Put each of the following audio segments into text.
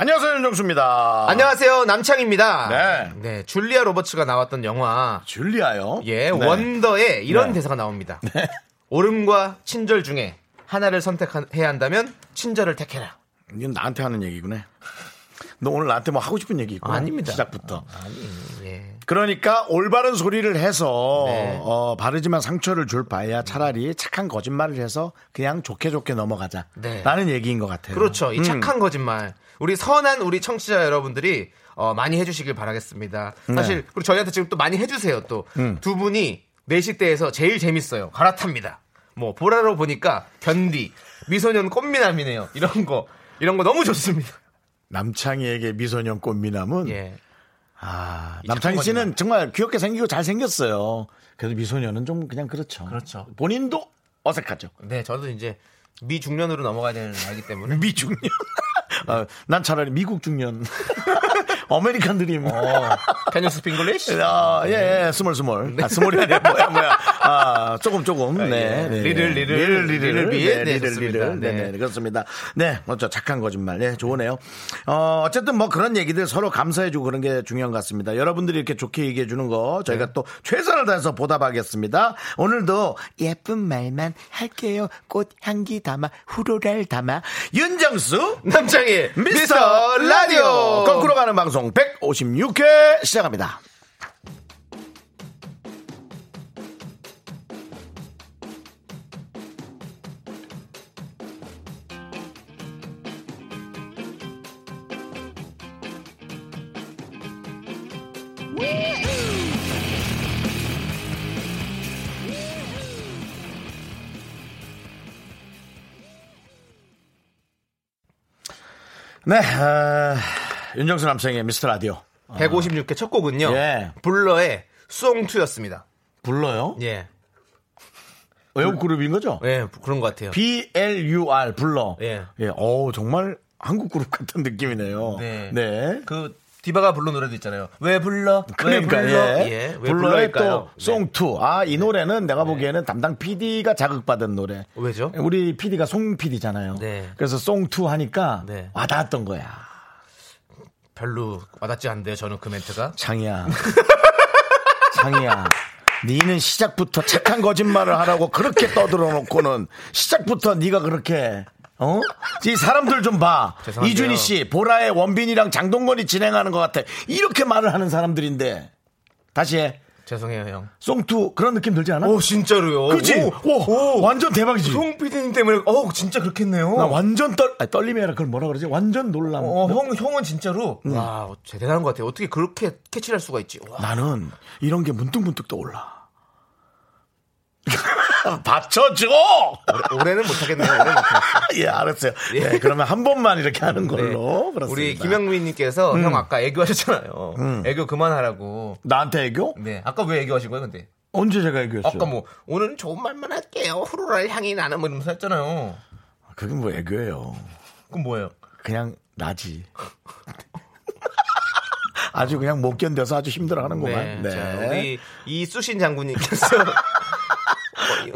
안녕하세요, 윤정수입니다. 안녕하세요 남창입니다. 네. 네, 줄리아 로버츠가 나왔던 영화 줄리아요? 예 네. 원더에 이런 네. 대사가 나옵니다. 오름과 친절 중에 하나를 선택해야 한다면 친절을 택해라. 이건 나한테 하는 얘기구나. 너 오늘 나한테 뭐 하고 싶은 얘기 있고 아닙니다. 시작부터. 예. 그러니까 올바른 소리를 해서 네. 어, 바르지만 상처를 줄 바에야 차라리 착한 거짓말을 해서 그냥 좋게 좋게 넘어가자. 네. 라는 얘기인 것 같아요. 그렇죠. 이 음. 착한 거짓말. 우리 선한 우리 청취자 여러분들이 어, 많이 해주시길 바라겠습니다. 사실 그리고 저희한테 지금 또 많이 해주세요. 또두 분이 내식대에서 제일 재밌어요. 갈아탑니다. 뭐 보라로 보니까 견디 미소년 꽃미남이네요. 이런 거 이런 거 너무 좋습니다. 남창희에게 미소년 꽃미남은 예. 아, 이 남창희 씨는 정말 귀엽게 생기고 잘 생겼어요. 그래도 미소년은 좀 그냥 그렇죠. 그렇죠. 본인도 어색하죠. 네, 저도 이제 미중년으로 넘어가야 되는 나이기 때문에 미중년. 아, 난 차라리 미국 중년. 아메리칸 드림. 어, Can you speak English? 아, 예, 예, small small. 아, small이 아니라 뭐야, 뭐야. 아, 조금, 조금. 네. 예. 네. 리를, 리를, 리를, 리를 리를? 네, 네, 리를, 좋습니다. 리를. 네, 네. 네, 그렇습니다. 네, 먼저 착한 거짓말. 네, 좋으네요. 어, 어쨌든 뭐 그런 얘기들 서로 감사해주고 그런 게 중요한 것 같습니다. 여러분들이 이렇게 좋게 얘기해주는 거 저희가 네. 또 최선을 다해서 보답하겠습니다. 오늘도 예쁜 말만 할게요. 꽃 향기 담아, 후루랄 담아. 윤정수. 남창희 미스터 라디오 거꾸로 가는 방송 156회 시작합니다. 네, 아, 윤정수 남성의 미스터 라디오 156회 첫 곡은요. 예. 블러의 송투였습니다. 불러요? 예. 외국 그룹인 거죠? 예, 그런 것 같아요. B L U R 불러. 예. 예. 어 정말 한국 그룹 같은 느낌이네요. 네. 네. 그 디바가 부른 노래도 있잖아요. 왜 불러? 그러니까 왜 불러? 예. 예. 왜 불러의? 또 송투. 아, 이 노래는 내가 보기에는 담당 PD가 자극받은 노래. 왜죠? 우리 PD가 송 PD잖아요. 네. 그래서 송투 하니까 네. 와닿았던 거야. 별로 와닿지 않는데요. 저는 그 멘트가. 창이야. 창이야. 니는 시작부터 착한 거짓말을 하라고 그렇게 떠들어 놓고는 시작부터 네가 그렇게 어? 이 사람들 좀 봐. 죄송한데요. 이준희 씨, 보라의 원빈이랑 장동건이 진행하는 것 같아. 이렇게 말을 하는 사람들인데. 다시 해. 죄송해요, 형. 송투 그런 느낌 들지 않아? 오, 진짜로요. 그치? 오, 완전 대박이지. 송 PD님 때문에 어, 진짜 그렇겠네요. 나 완전 떨, 아니, 떨림이 아니라 그걸 뭐라 그러지? 완전 놀람. 어, 형, 형은 진짜로 와, 대단한 것 같아요. 어떻게 그렇게 캐치를 할 수가 있지? 와. 나는 이런 게 문득문득 떠올라. 받쳐줘! 올해는 못하겠네요. 올해는 못하겠어요. 예, 알았어요. 예, 그러면 한 번만 이렇게 하는 걸로. 네. 우리 김영민님께서 형 아까 애교하셨잖아요. 애교 그만하라고. 나한테 애교? 네. 아까 왜 애교하신 거예요, 근데? 언제 제가 애교했어요? 아까 뭐 오늘은 좋은 말만 할게요. 후루랄 향이 나는 뭐 이러면서 했잖아요. 그게 뭐 애교예요. 그럼 뭐예요? 그냥 나지. 아주 그냥 못 견뎌서 아주 힘들어하는구만. 네. 자, 우리 이수신 장군님께서 어,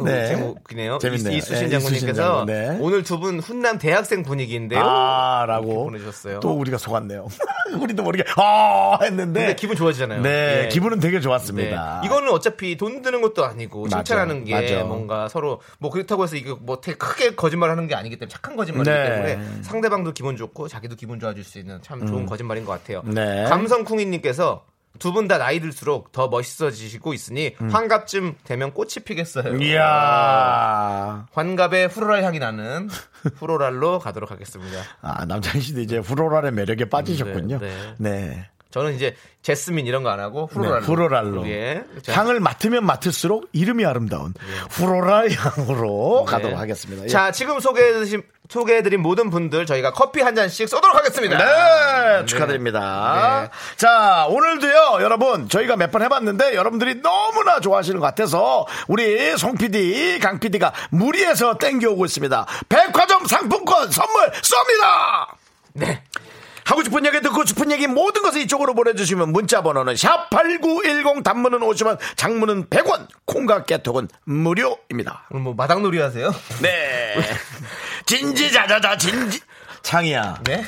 네. 제목이네요. 재밌네요. 이- 이수신 네, 장군님께서 장군, 네. 오늘 두 분 훈남 대학생 분위기인데요. 아, 이렇게 라고. 보내주셨어요. 또 우리가 속았네요. 우리도 모르게, 아, 했는데. 근데 기분 좋아지잖아요. 네, 예. 기분은 되게 네. 좋았습니다. 이거는 어차피 돈 드는 것도 아니고 칭찬하는 게 맞아. 뭔가 서로 뭐 그렇다고 해서 이거 뭐 되게 크게 거짓말하는 게 아니기 때문에 착한 거짓말이기 네. 때문에 상대방도 기분 좋고 자기도 기분 좋아질 수 있는 참 좋은 거짓말인 것 같아요. 네. 감성쿵이님께서 두 분 다 나이 들수록 더 멋있어지시고 있으니 음. 환갑쯤 되면 꽃이 피겠어요. 이야. 환갑의 후로랄 향이 나는 후로랄로 가도록 하겠습니다. 아, 남창희 씨도 이제 후로랄의 매력에 빠지셨군요. 네, 네. 네. 저는 이제 제스민 이런 거 안 하고 후로랄로. 네, 후로랄로. 예. 자, 향을 맡으면 맡을수록 이름이 아름다운 후로랄 향으로 가도록 네. 하겠습니다. 예. 자, 지금 소개해드린, 소개해드린 모든 분들 저희가 커피 한 잔씩 쏘도록 하겠습니다. 네, 축하드립니다. 자, 오늘도요, 여러분, 저희가 몇 번 해봤는데, 여러분들이 너무나 좋아하시는 것 같아서, 우리 송 PD, 강 PD가 무리해서 땡겨오고 있습니다. 백화점 상품권 선물 쏩니다! 네. 하고 싶은 얘기 듣고 싶은 얘기 모든 것을 이쪽으로 보내주시면 문자 번호는 샵8910 단문은 50원 장문은 100원 콩과 깨톡은 무료입니다. 오늘 뭐 마당놀이 하세요? 네. 진지자자자 진지 창이야 네.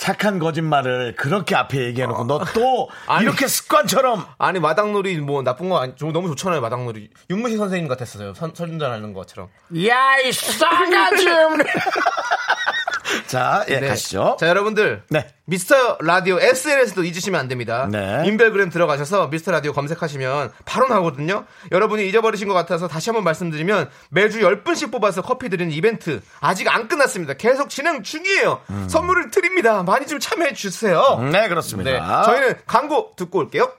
착한 거짓말을 그렇게 앞에 얘기해놓고 너또 아니. 이렇게 습관처럼 아니 마당놀이 뭐 나쁜 거 아니, 저 너무 좋잖아요 마당놀이 윤무식 선생님 같았어요 선, 선전하는 것처럼 야 이 싸가지 자, 예, 네. 가시죠. 자 여러분들 네. 미스터 라디오 SNS도 잊으시면 안 됩니다 네. 인별그램 들어가셔서 미스터 라디오 검색하시면 바로 나오거든요 여러분이 잊어버리신 것 같아서 다시 한번 말씀드리면 매주 10분씩 뽑아서 커피 드리는 이벤트 아직 안 끝났습니다 계속 진행 중이에요 선물을 드립니다 많이 좀 참여해 주세요 네, 그렇습니다. 네, 저희는 광고 듣고 올게요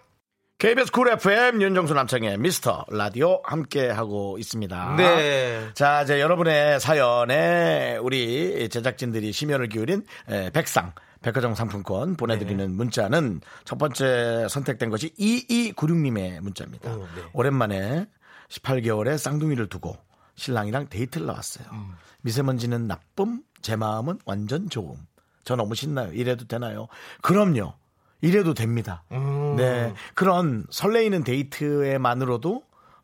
KBS 쿨 FM 윤정수 남창희의 미스터 라디오 함께 하고 있습니다. 네. 자, 이제 여러분의 사연에 우리 제작진들이 심혈을 기울인 에, 백상 백화점 상품권 보내드리는 네. 문자는 첫 번째 선택된 것이 2296님의 문자입니다. 오, 네. 오랜만에 18개월의 쌍둥이를 두고 신랑이랑 데이트를 나왔어요. 음. 미세먼지는 나쁨, 제 마음은 완전 좋음. 저 너무 신나요. 이래도 되나요? 그럼요. 이래도 됩니다. 음. 네. 그런 설레이는 데이트에만으로도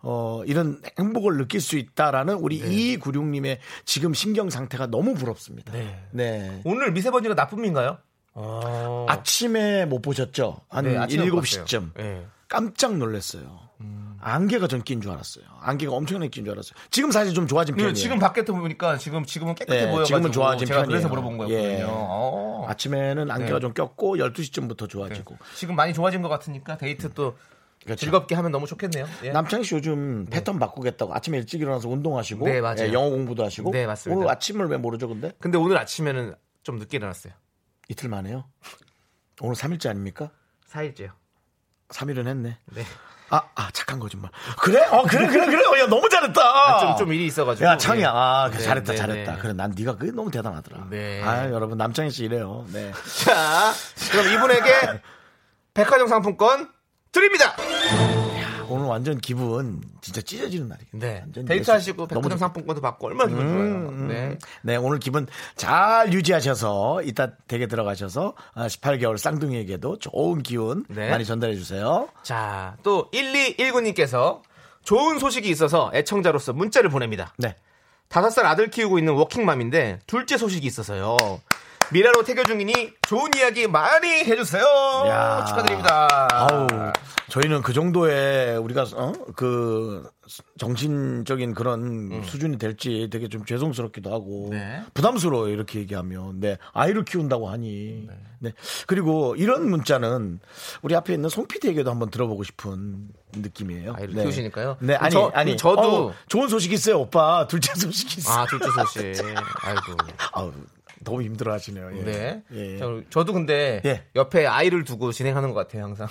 어, 이런 행복을 느낄 수 있다라는 우리 네. 2296님의 지금 심경 상태가 너무 부럽습니다. 네. 네. 오늘 미세먼지가 나쁨인가요? 어. 아침에 못 보셨죠? 한 네, 아침에 7시쯤. 못 봤어요. 네. 깜짝 놀랐어요. 음. 안개가 전 낀 줄 알았어요. 안개가 엄청나게 낀 줄 알았어요. 지금 사실 좀 좋아진 네, 편이에요. 지금 밖에서 보니까 지금 지금은 깨끗해 네, 보여가지고 지금은 좋아진 제가 편이에요. 그래서 물어본 거였거든요. 예. 어. 아침에는 안개가 네. 좀 꼈고 12시쯤부터 좋아지고. 지금 많이 좋아진 것 같으니까 데이트 또 그렇죠. 즐겁게 하면 너무 좋겠네요. 예. 남창희 씨 요즘 패턴 바꾸겠다고 아침에 일찍 일어나서 운동하시고 네, 맞아요. 예, 영어 공부도 하시고 네, 맞습니다. 오늘 아침을 왜 모르죠 근데 근데 오늘 아침에는 좀 늦게 일어났어요. 이틀 만에요 오늘 3일째 아닙니까? 4일째요. 3일은 했네 네. 아, 아 착한 거짓말 그래? 어 그래 그래 그래 어, 야 너무 잘했다 아, 좀, 좀 일이 있어가지고. 야 창이야 아 예. 그래, 네, 잘했다 네, 잘했다 네. 그래 난 네가 그게 너무 대단하더라 네. 아 여러분 남창희 씨 이래요 네 자, 그럼 이분에게 백화점 상품권 드립니다. 오늘 완전 기분 진짜 찢어지는 날이겠네 네. 완전 데이트 예술. 하시고 너무 백화점 좋- 상품권도 받고 얼마나 기분 좋아요. 네. 네, 오늘 기분 잘 유지하셔서 이따 댁에 들어가셔서 18개월 쌍둥이에게도 좋은 기운 네. 많이 전달해 주세요. 자, 또 1219님께서 좋은 소식이 있어서 애청자로서 문자를 보냅니다. 네. 다섯 살 아들 키우고 있는 워킹맘인데 둘째 소식이 있어서요. 미라로 태교 중이니 좋은 이야기 많이 해주세요. 야. 축하드립니다. 아우, 저희는 그 정도의 우리가 어? 그 정신적인 그런 수준이 될지 되게 좀 죄송스럽기도 하고 음. 네. 부담스러워요 이렇게 얘기하면 네 아이를 키운다고 하니 네 그리고 이런 문자는 우리 앞에 있는 송 PD에게도 한번 들어보고 싶은 느낌이에요. 아이를 네. 키우시니까요? 네 아니 저- 아니 저도- 어, 좋은 소식 있어요 오빠 둘째 소식 있어. 아, 둘째 소식. 아이고. 아우 너무 힘들어 하시네요. 예. 네. 예. 저- 저도 근데 예. 옆에 아이를 두고 진행하는 것 같아요, 항상.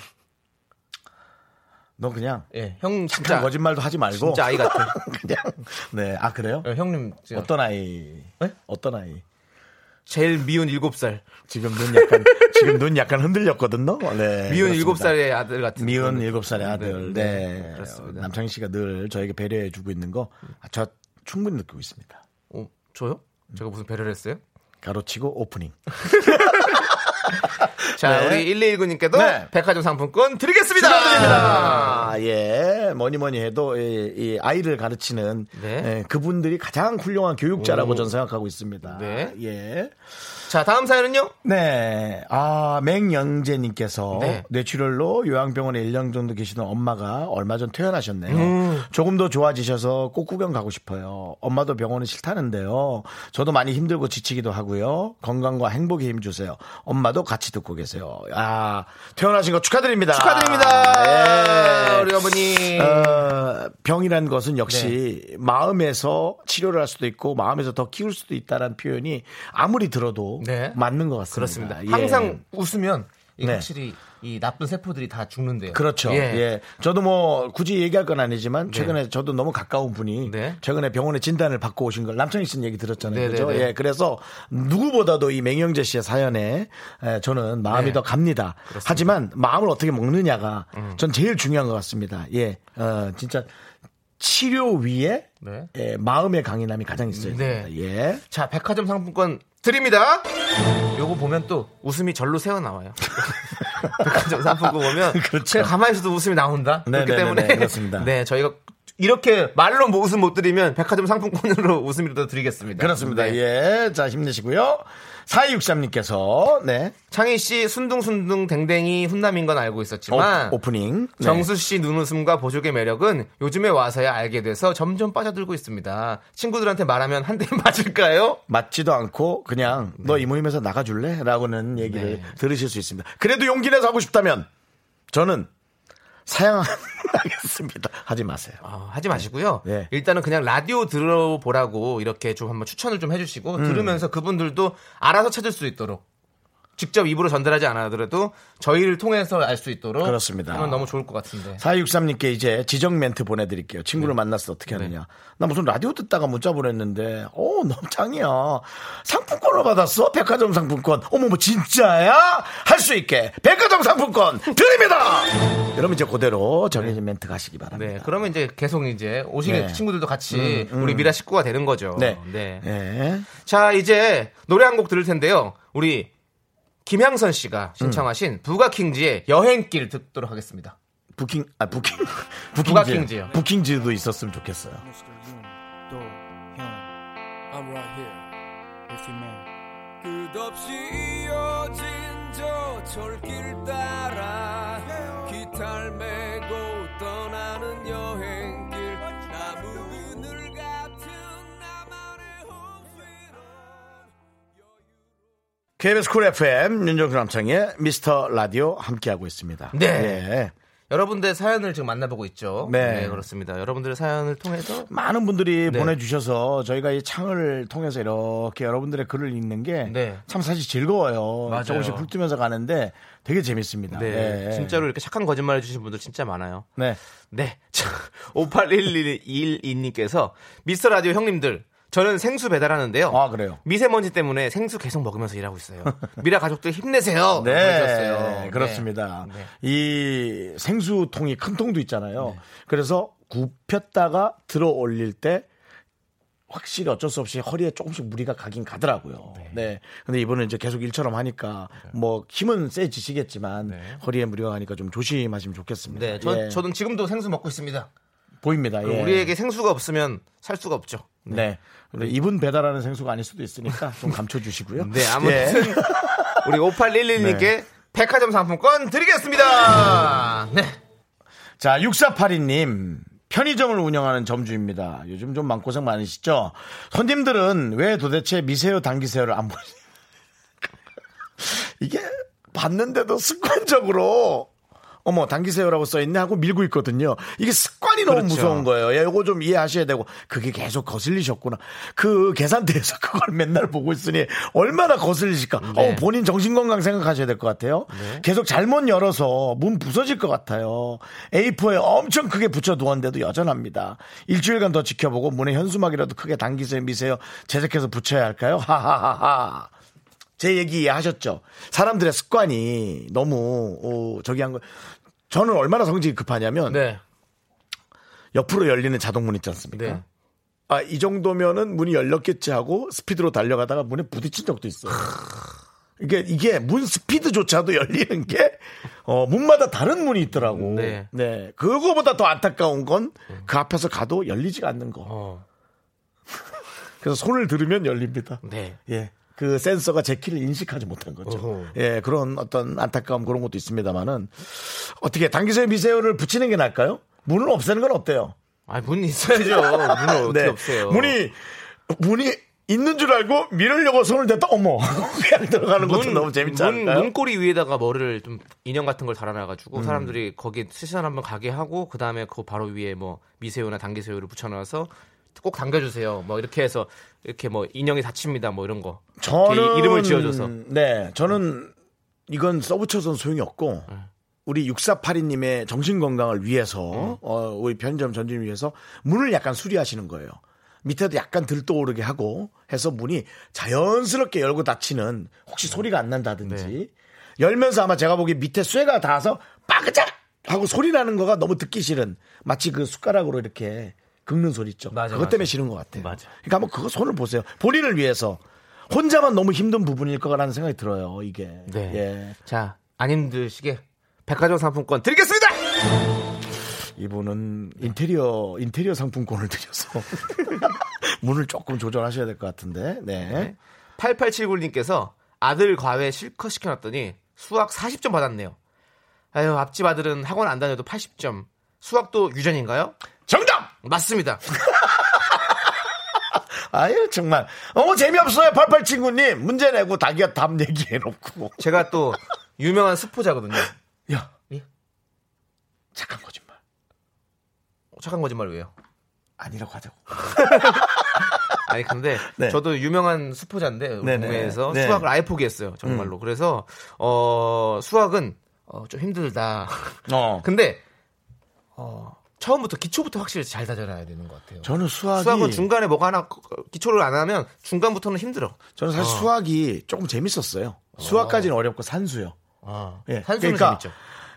너 그냥 예, 형 진짜 거짓말도 하지 말고 진짜 아이 같아. 그냥 네. 아 그래요? 예, 형님 진짜 어떤 아이? 네? 어떤 아이? 제일 미운 7살. 지금 눈 약간 지금 눈 약간 흔들렸거든요. 네. 미운 그렇습니다. 7살의 아들 같은 미운 그런 일곱 살의 아들. 네. 그렇습니다. 남창희 씨가 늘 저에게 배려해 주고 있는 거 저 충분히 느끼고 있습니다. 어, 저요? 제가 무슨 배려를 했어요? 가로치고 오프닝. 자, 네. 우리 1219님께도 네. 백화점 상품권 드리겠습니다. 축하드립니다. 예, 뭐니 뭐니 해도 이, 이 아이를 가르치는 네. 예, 그분들이 가장 훌륭한 교육자라고 저는 생각하고 있습니다. 네. 예. 자, 다음 사연은요? 네. 아, 맹영재님께서 네. 뇌출혈로 요양병원에 1년 정도 계시던 엄마가 얼마 전 퇴원하셨네요. 음. 조금 더 좋아지셔서 꼭 구경 가고 싶어요. 엄마도 병원은 싫다는데요. 저도 많이 힘들고 지치기도 하고요. 건강과 행복에 힘 주세요. 엄마도 같이 듣고 계세요. 아, 퇴원하신 거 축하드립니다. 축하드립니다. 예. 우리 어머니. 어, 병이라는 것은 역시 네. 마음에서 치료를 할 수도 있고 마음에서 더 키울 수도 있다라는 표현이 아무리 들어도 네. 맞는 것 같습니다. 그렇습니다. 예. 항상 웃으면 이 네. 확실히 이 나쁜 세포들이 다 죽는데요. 그렇죠. 예. 예. 저도 뭐 굳이 얘기할 건 아니지만 최근에 저도 너무 가까운 분이 네. 최근에 병원에 진단을 받고 오신 걸 남창희 씨는 얘기 들었잖아요. 네, 그죠? 네, 네. 예. 그래서 누구보다도 이 맹영재 씨의 사연에 에, 저는 마음이 네. 더 갑니다. 하지만 마음을 어떻게 먹느냐가 음. 전 제일 중요한 것 같습니다. 예. 어, 진짜 치료 위에 네. 예, 마음의 강인함이 가장 네. 됩니다. 예. 자, 백화점 상품권 드립니다. 요거 보면 또 웃음이 절로 새어 나와요. 백화점 상품권 보면 그렇죠. 가만히 있어도 웃음이 나온다. 네, 그렇기 네, 때문에 네, 네, 그렇습니다. 네, 저희가 이렇게 말로 뭐 웃음 못 드리면 백화점 상품권으로 웃음이라도 드리겠습니다. 그렇습니다. 네. 예. 자, 힘내시고요. 4263님께서, 네. 창희 씨 순둥순둥 댕댕이 훈남인 건 알고 있었지만 오, 프닝 네. 정수 씨 눈웃음과 보조개 매력은 요즘에 와서야 알게 돼서 점점 빠져들고 있습니다. 친구들한테 말하면 한 대 맞을까요? 맞지도 않고 그냥 네. 너이 모임에서 나가줄래? 라고는 얘기를 들으실 수 있습니다. 그래도 용기 내서 하고 싶다면 저는 사양하겠습니다. 하지 마세요. 어, 하지 마시고요. 네. 일단은 그냥 라디오 들어보라고 이렇게 좀 한번 추천을 좀 해주시고 음. 들으면서 그분들도 알아서 찾을 수 있도록 직접 입으로 전달하지 않아더라도 저희를 통해서 알 수 있도록 그렇습니다. 하면 너무 좋을 것 같은데. 4263님께 이제 지정 멘트 보내드릴게요. 친구를 만났을 때 어떻게 하느냐. 나 무슨 라디오 듣다가 문자 보냈는데, 어, 너무 짱이야. 상품권을 받았어? 백화점 상품권. 어머, 뭐, 진짜야? 할 수 있게. 백화점 상품권 드립니다! 여러분 이제 그대로 정해진 멘트 가시기 바랍니다. 네, 그러면 이제 계속 이제 오시는 네. 친구들도 같이 우리 미라 식구가 되는 거죠. 네. 네. 네. 자, 이제 노래 한 곡 들을 텐데요. 우리 김향선 씨가 신청하신 음. 부가킹즈의 여행길 듣도록 하겠습니다. 부킹, 아, 부킹. 부가킹즈요. 부킹즈도 있었으면 좋겠어요. 끝없이 이어진 저 철길 따라 기타를 메고 떠나는 여행 KBS 쿨 FM 윤정수 남창희의 미스터 라디오 함께하고 있습니다. 네. 예. 여러분들의 사연을 지금 만나보고 있죠. 네. 그렇습니다. 여러분들의 사연을 통해서 많은 분들이 네. 보내주셔서 저희가 이 창을 통해서 이렇게 여러분들의 글을 읽는 게참 네. 사실 즐거워요. 맞아요. 조금씩 훑으면서 가는데 되게 재밌습니다. 네. 예. 진짜로 이렇게 착한 거짓말 해주신 분들 진짜 많아요. 네. 네. 5811님께서 미스터 라디오 형님들, 저는 생수 배달하는데요. 아, 그래요? 미세먼지 때문에 생수 계속 먹으면서 일하고 있어요. 미라 가족들 힘내세요. 네, 보내주셨어요. 그렇습니다. 네. 이 생수통이 큰 통도 있잖아요. 그래서 굽혔다가 들어 올릴 때 확실히 어쩔 수 없이 허리에 조금씩 무리가 가긴 가더라고요. 네. 근데 이번에 이제 계속 일처럼 하니까 뭐 힘은 세지시겠지만 허리에 무리가 가니까 좀 조심하시면 좋겠습니다. 네, 저, 예. 저는 지금도 생수 먹고 있습니다. 보입니다. 예. 우리에게 생수가 없으면 살 수가 없죠. 네. 그리고 이분 배달하는 생수가 아닐 수도 있으니까 좀 감춰 주시고요. 네, 아무튼 우리 5811님께 네. 백화점 상품권 드리겠습니다. 네. 자, 6482님. 편의점을 운영하는 점주입니다. 요즘 좀 마음고생 많으시죠? 손님들은 왜 도대체 미세요, 당기세요를 안 보시 이게 봤는데도 습관적으로 어머 당기세요라고 써있네 하고 밀고 있거든요. 이게 습관이 너무 그렇죠. 무서운 거예요. 야, 이거 좀 이해하셔야 되고 그게 계속 거슬리셨구나. 그 계산대에서 그걸 맨날 보고 있으니 얼마나 거슬리실까. 네. 어, 본인 정신건강 생각하셔야 될 것 같아요. 계속 잘못 열어서 문 부서질 것 같아요. A4에 엄청 크게 붙여두었는데도 여전합니다. 일주일간 더 지켜보고 문에 현수막이라도 크게 당기세요 미세요 제작해서 붙여야 할까요? 하하하하. 제 얘기 이해하셨죠? 사람들의 습관이 너무 어, 저기 한 거. 저는 얼마나 성질이 급하냐면 네. 옆으로 열리는 자동문 있지 않습니까? 네. 아, 이 정도면은 문이 열렸겠지 하고 스피드로 달려가다가 문에 부딪힌 적도 있어요. 이게, 이게 문 스피드조차도 열리는 게, 어, 문마다 다른 문이 있더라고. 네. 네. 그거보다 더 안타까운 건 그 앞에서 가도 열리지가 않는 거. 어. 그래서 손을 들으면 열립니다. 네. 예. 그 센서가 제 키를 인식하지 못한 거죠. 어허. 예, 그런 어떤 안타까움 그런 것도 있습니다만은 어떻게 당기세요 미세요를 붙이는 게 나을까요? 문을 없애는 건 어때요? 아, 문 있어야죠. 문을 어떻게 네. 없애요? 문이 문이 있는 줄 알고 밀으려고 손을 댔다 어머 그냥 들어가는 것도 너무 재밌지 문, 않을까요? 문고리 위에다가 뭐를 좀 인형 같은 걸 음. 달아놔가지고 사람들이 거기 시선 한번 가게 하고 그 다음에 그 바로 위에 뭐 미세요나 당기세요를 붙여놔서 꼭 당겨주세요. 뭐 이렇게 해서 이렇게 뭐 인형이 다칩니다. 뭐 이런 거. 저는 이름을 지어줘서. 네, 저는 이건 써붙여서는 소용이 없고 우리 6482님의 정신 건강을 위해서 어, 우리 편의점 전주를 위해서 문을 약간 수리하시는 거예요. 밑에도 약간 들떠오르게 하고 해서 문이 자연스럽게 열고 닫히는 혹시 소리가 안 난다든지 열면서 아마 제가 보기 밑에 쇠가 닿아서 빠그작 하고 소리 나는 거가 너무 듣기 싫은 마치 그 숟가락으로 이렇게 긁는 소리 있죠. 맞아, 그것 맞아. 때문에 싫은 것 같아요. 맞아. 그러니까 한번 그거 손을 보세요. 본인을 위해서 혼자만 너무 힘든 부분일 거라는 생각이 들어요. 이게. 네. 예. 자, 안 힘드시게 백화점 상품권 드리겠습니다. 이분은 인테리어 인테리어 상품권을 드려서 문을 조금 조절하셔야 될 것 같은데. 네. 8879님께서 아들 과외 실컷 시켜놨더니 수학 40점 받았네요. 아유, 앞집 아들은 학원 안 다녀도 80점. 수학도 유전인가요? 맞습니다. 아유 정말 너무 재미없어요. 88친구님 문제 내고 자기가 답 얘기해놓고. 제가 또 유명한 스포자거든요. 야. 예? 착한 거짓말. 착한 거짓말 왜요? 아니라고 하자고. 아니 근데 네. 저도 유명한 수포자인데. 동네에서 네. 수학을 아예 포기했어요 정말로 그래서 어 수학은 어, 좀 힘들다 어. 근데 어 처음부터 기초부터 확실히 잘 다져놔야 되는 것 같아요 저는 수학이 수학은 중간에 뭐가 하나 기초를 안 하면 중간부터는 힘들어 저는 사실 어. 수학이 조금 재밌었어요. 수학까지는 어렵고 산수요. 아, 예. 산수는 그러니까 재밌죠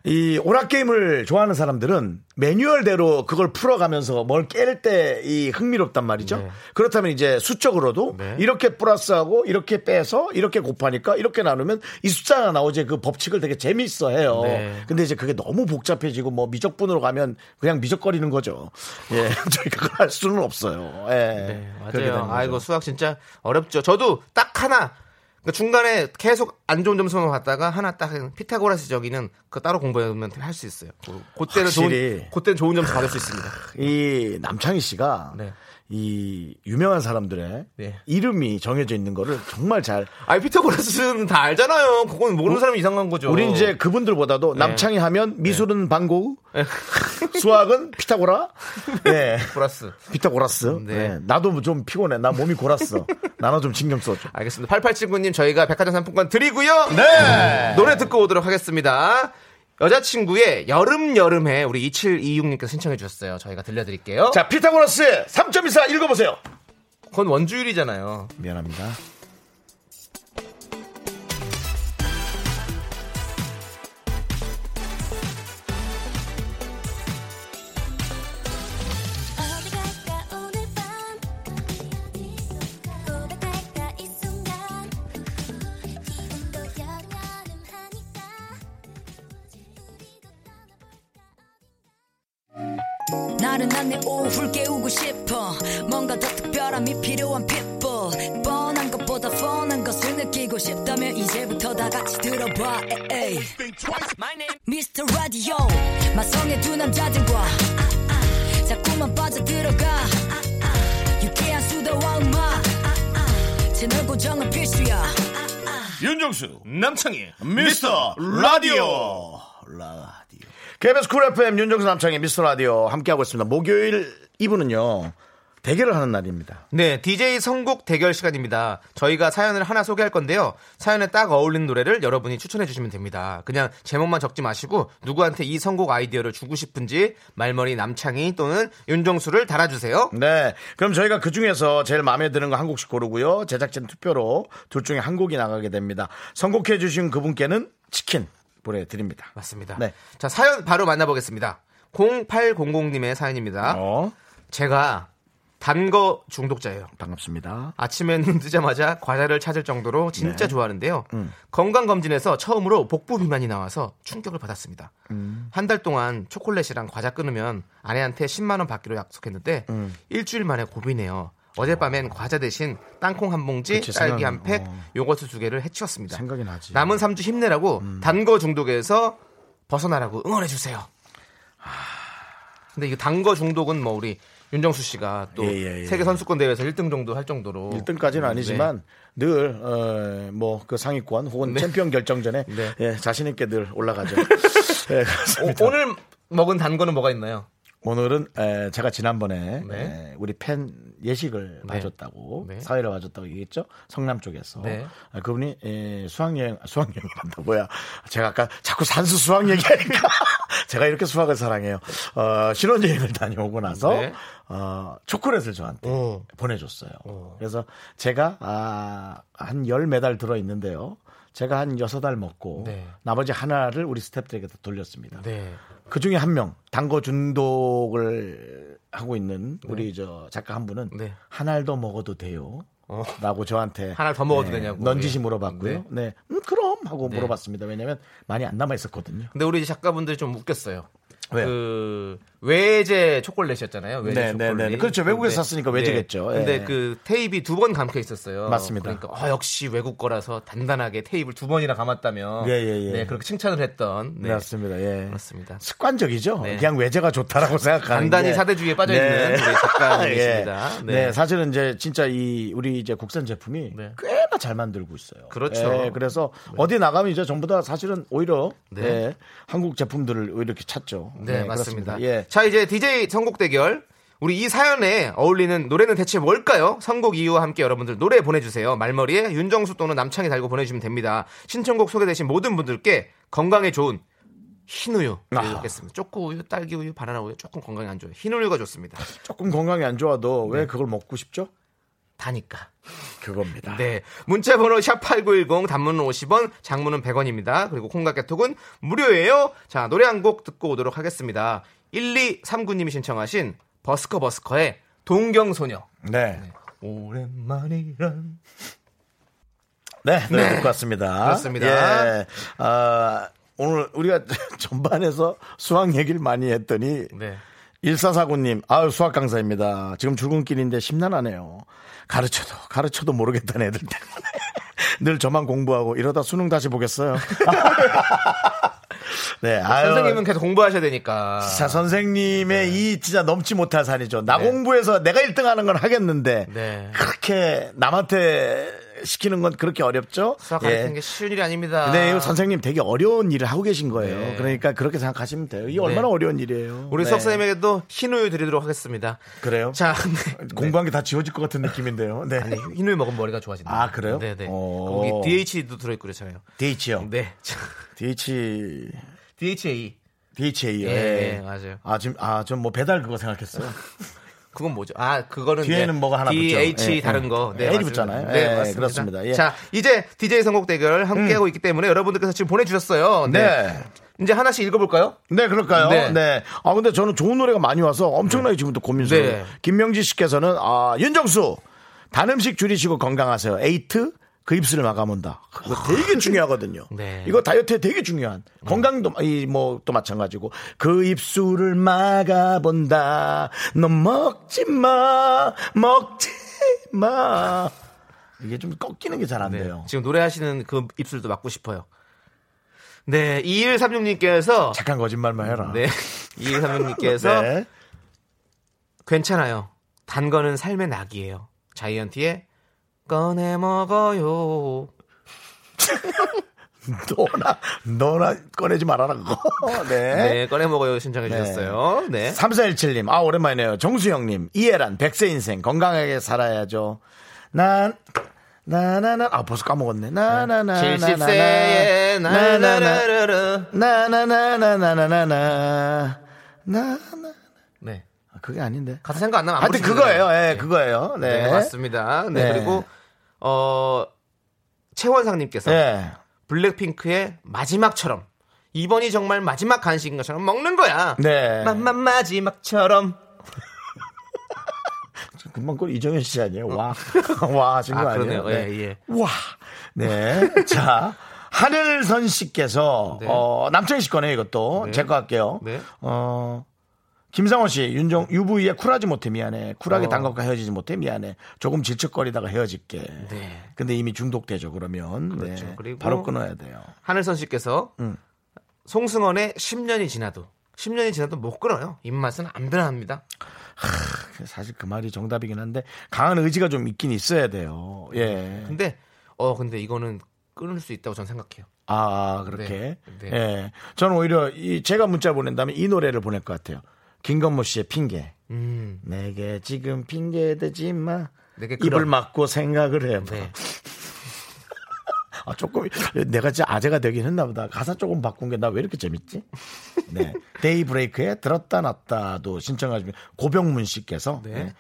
이 오락 게임을 좋아하는 사람들은 매뉴얼대로 그걸 풀어가면서 뭘 깰 때 이 흥미롭단 말이죠. 네. 그렇다면 이제 수적으로도 네. 이렇게 플러스하고 이렇게 빼서 이렇게 곱하니까 이렇게 나누면 이 숫자가 나오지 그 법칙을 되게 재밌어 해요. 네. 근데 이제 그게 너무 복잡해지고 뭐 미적분으로 가면 그냥 미적거리는 거죠. 예. 저희가 그걸 할 수는 없어요. 예. 네, 맞아요. 아이고 수학 진짜 어렵죠. 저도 딱 하나 그러니까 중간에 계속 안 좋은 점수만 봤다가 하나 딱 피타고라스 저기는 그 따로 공부하면 할 수 있어요. 그- 그때는. 좋은 그때는 좋은 점수 받을 수 있습니다. 이 남창희 씨가 네. 이 유명한 사람들의 네. 이름이 정해져 있는 거를 정말 잘 아니 피타고라스는 다 알잖아요. 그건 모르는 사람이 이상한 거죠. 우리 이제 그분들보다도 네. 남창희 하면 미술은 방고우, 수학은 피타고라, 네, 플러스. 피타고라스. 네. 네. 나도 좀 피곤해. 나 몸이 골았어. 나는 좀 신경 써줘. 알겠습니다. 8879님 저희가 백화점 상품권 드리고요. 네. 노래 듣고 오도록 하겠습니다. 여자친구의 여름 여름에 우리 2726님께서 신청해 주셨어요. 저희가 들려드릴게요. 자, 피타고라스 3.24 읽어보세요. 그건 원주율이잖아요. 미안합니다. 남창희. 미스터 라디오. 라디오. KBS 쿨 FM 윤정수 남창희 미스터 라디오 함께하고 있습니다. 목요일 2부는요, 대결을 하는 날입니다. 네, DJ 선곡 대결 시간입니다. 저희가 사연을 하나 소개할 건데요. 사연에 딱 어울리는 노래를 여러분이 추천해 주시면 됩니다. 그냥 제목만 적지 마시고 누구한테 이 선곡 아이디어를 주고 싶은지 말머리 남창희 또는 윤정수를 달아주세요. 네. 그럼 저희가 그 중에서 제일 마음에 드는 거 한 곡씩 고르고요. 제작진 투표로 둘 중에 한 곡이 나가게 됩니다. 선곡해 주신 그분께는 치킨 보내드립니다. 맞습니다. 네. 자, 사연 바로 만나보겠습니다. 0800님의 사연입니다. 어, 제가 단 거 중독자예요. 반갑습니다. 아침에 눈 뜨자마자 과자를 찾을 정도로 진짜 네. 좋아하는데요. 음. 건강검진에서 처음으로 복부 비만이 나와서 충격을 받았습니다. 음. 한달 동안 초콜릿이랑 과자 끊으면 아내한테 10만원 받기로 약속했는데 음. 일주일 만에 고비네요. 어젯밤엔 과자 대신 땅콩 한 봉지, 그치, 딸기 한 팩, 어. 요거트 두 개를 해치웠습니다. 생각이 나지. 음. 남은 3주 힘내라고 단 거 중독에서 벗어나라고 응원해주세요. 근데 이거 단 거 중독은 뭐 우리 윤정수 씨가 또 예, 예, 예. 세계 선수권 대회에서 1등 정도 할 정도로 1등까지는 아니지만 늘, 어, 뭐, 그 상위권 혹은 네. 챔피언 결정전에 네. 예, 자신 있게 늘 올라가죠. 예. 오, 오늘 먹은 단 거는 뭐가 있나요? 오늘은 에, 제가 지난번에 네. 에, 우리 팬 예식을 네. 봐줬다고 네. 사회를 봐줬다고 얘기했죠. 성남 쪽에서 네. 아, 그분이 에, 수학여행 수학여행이란다 뭐야? 제가 아까 자꾸 산수 수학 얘기하니까 제가 이렇게 수학을 사랑해요. 어, 신혼여행을 다녀오고 나서 네. 어, 초콜릿을 저한테 어. 보내줬어요. 그래서 제가 아, 한열 매달 들어 있는데요. 제가 한 여섯 알 먹고 네. 나머지 하나를 우리 스태프들에게 다 돌렸습니다. 네. 그 중에 한 명, 단거 중독을 하고 있는 우리 저 작가 한 분은 네. 한알더 먹어도 돼요. 어. 라고 저한테 한알더 먹어도 되냐고. 넌지시 예. 물어봤고요. 네. 네, 음, 그럼 하고 네. 물어봤습니다. 왜냐하면 많이 안 남아 있었거든요. 근데 우리 작가분들이 좀 웃겼어요. 왜요? 그 외제 초콜릿이었잖아요. 외제 네, 네, 초콜릿. 네. 그렇죠. 외국에서 샀으니까 외제겠죠. 네. 근데 예. 그 테이프이 두번 감겨 있었어요. 맞습니다. 그러니까 아, 역시 외국 거라서 단단하게 테이프를 두 번이나 감았다며. 예, 예, 예. 네, 그렇게 칭찬을 했던. 네. 맞습니다. 예. 맞습니다. 습관적이죠. 네. 그냥 외제가 좋다라고 생각하는 단단히 게. 사대주의에 빠져 있는 작가님이십니다. 예. 네. 네. 사실은 이제 진짜 이 우리 이제 국산 제품이 네. 꽤나 잘 만들고 있어요. 그렇죠. 예, 그래서 어디 나가면 이제 전부 다 사실은 오히려 네. 예, 한국 제품들을 이렇게 찾죠. 네, 맞습니다. 그렇습니다. 예. 자, 이제 DJ 선곡 대결. 우리 이 사연에 어울리는 노래는 대체 뭘까요? 선곡 이유와 함께 여러분들 노래 보내주세요. 말머리에 윤정수 또는 남창이 달고 보내주시면 됩니다. 신청곡 소개되신 모든 분들께 건강에 좋은 흰우유 아. 드리겠습니다. 초코우유, 딸기우유, 바나나우유 조금 건강에 안 좋아요. 흰우유가 좋습니다. 조금 건강이 안 좋아도 네. 왜 그걸 먹고 싶죠? 다니까. 그겁니다. 네. 문자 번호 샵8910 단문은 50원, 장문은 100원입니다. 그리고 콩깍개톡은 무료예요. 자, 노래 한 곡 듣고 오도록 하겠습니다. 1239님이 신청하신 버스커 버스커의 동경소녀. 네. 오랜만이란. 네, 노래 네. 듣고 왔습니다. 그렇습니다. 예. 아, 오늘 우리가 전반에서 수학 얘기를 많이 했더니 네. 1449님, 아유, 수학 강사입니다. 지금 출근길인데 심란하네요. 가르쳐도, 가르쳐도 모르겠다는 애들 때문에. 늘 저만 공부하고 이러다 수능 다시 보겠어요. 네, 아유. 선생님은 계속 공부하셔야 되니까. 자, 선생님의 이 진짜 넘지 못할 산이죠. 나 네. 공부해서 내가 1등 하는 건 하겠는데. 네. 그렇게 남한테 시키는 건 그렇게 어렵죠? 수학 예. 가르치는 게 쉬운 일이 아닙니다. 이 선생님 되게 어려운 일을 하고 계신 거예요. 네. 그러니까 그렇게 생각하시면 돼요. 이게 얼마나 어려운 일이에요. 우리 네. 수학 선생님에게도 흰 우유 드리도록 하겠습니다. 그래요? 자, 네. 공부한 게 다 지워질 것 같은 느낌인데요. 네. 아니, 흰 우유 먹으면 머리가 좋아진다. 아, 그래요? 네네. 오. 거기 DH도 들어있고 그렇잖아요. DH요. 네. 자, DH, DHA. DHA요. 예, 예. 예, 맞아요. 아, 지금, 아, 전뭐 배달 그거 생각했어요. 그건 뭐죠? 아, 그거는 뒤에는 뭐가 하나 붙죠. DH 예, 다른 예. 거. 네, L이 맞습니다. 붙잖아요. 네, 예, 맞습니다. 그렇습니다. 예. 음. 자, 이제 DJ 선곡 대결 함께 하고 있기 때문에 여러분들께서 지금 보내주셨어요. 네. 네. 이제 하나씩 읽어볼까요? 네, 그럴까요? 네. 네. 아, 근데 저는 좋은 노래가 많이 와서 엄청나게 지금도 고민스러워요. 네. 김명지 씨께서는, 아, 윤정수, 단 음식 줄이시고 건강하세요. 에이트, 그 입술을 막아본다. 그거 되게 중요하거든요. 네. 이거 다이어트에 되게 중요한. 건강도, 이, 뭐, 또 마찬가지고. 그 입술을 막아본다. 너 먹지 마, 먹지 마. 이게 좀 꺾이는 게 잘안 네. 돼요. 지금 노래하시는 그 입술도 맞고 싶어요. 네, 2136님께서 착한 거짓말만 해라. 네, 2136님께서 네. 괜찮아요. 단 거는 삶의 낙이에요. 자이언티의 꺼내 먹어요. 너나 너나 꺼내지 말아라 그거. 네. 네, 꺼내 먹어요 신청해 주셨어요. 네. 네. 3417님. 아, 오랜만이네요. 정수영 님. 이해란 백세 인생 건강하게 살아야죠. 난 나나나 아 벌써 까먹었네. 나나나 70세에 나나나르르 나나나나나나나 나나 네. 그게 아닌데. 가사 생각 안 나면 하여튼 그거예요. 예, 네. 그거예요. 네. 네. 맞습니다. 네. 네. 그리고 어 최원상님께서 예. 블랙핑크의 마지막처럼 이번이 정말 마지막 간식인 것처럼 먹는 거야. 네. 맘마 마지막처럼. 금방 꼴 이정현 씨 아니에요? 와. 와, 하신 거 아, 아니에요? 그러네요. 예, 예. 와. 네. 자. 하늘선 씨께서, 네. 어, 남창희 씨 거네요, 이것도. 네. 제거 할게요. 네. 어, 김상원 씨, 윤정, UV에 쿨하지 못해 미안해. 쿨하게 어. 단 것과 헤어지지 못해 미안해. 조금 질척거리다가 헤어질게. 네. 근데 이미 중독되죠, 그러면. 그렇죠. 네. 그리고 바로 끊어야 돼요. 하늘선 씨께서 음. 송승헌의 10년이 지나도 10년이 지나도 못 끊어요. 입맛은 안 변합니다. 사실 그 말이 정답이긴 한데, 강한 의지가 좀 있긴 있어야 돼요. 예. 근데 어 근데 이거는 끊을 수 있다고 저는 생각해요. 아, 그렇게. 네. 예. 저는 오히려 이 제가 문자 보낸다면 이 노래를 보낼 것 같아요. 김건모 씨의 핑계. 음. 내게 지금 핑계 대지 마. 내게 입을. 막고 생각을 해. 네. 아, 조금 내가 진짜 아재가 되긴 했나 보다. 가사 조금 바꾼 게 나 왜 이렇게 재밌지? 네. 데이 브레이크에 들었다 놨다도 신청하시면 고병문 씨께서 네. 네.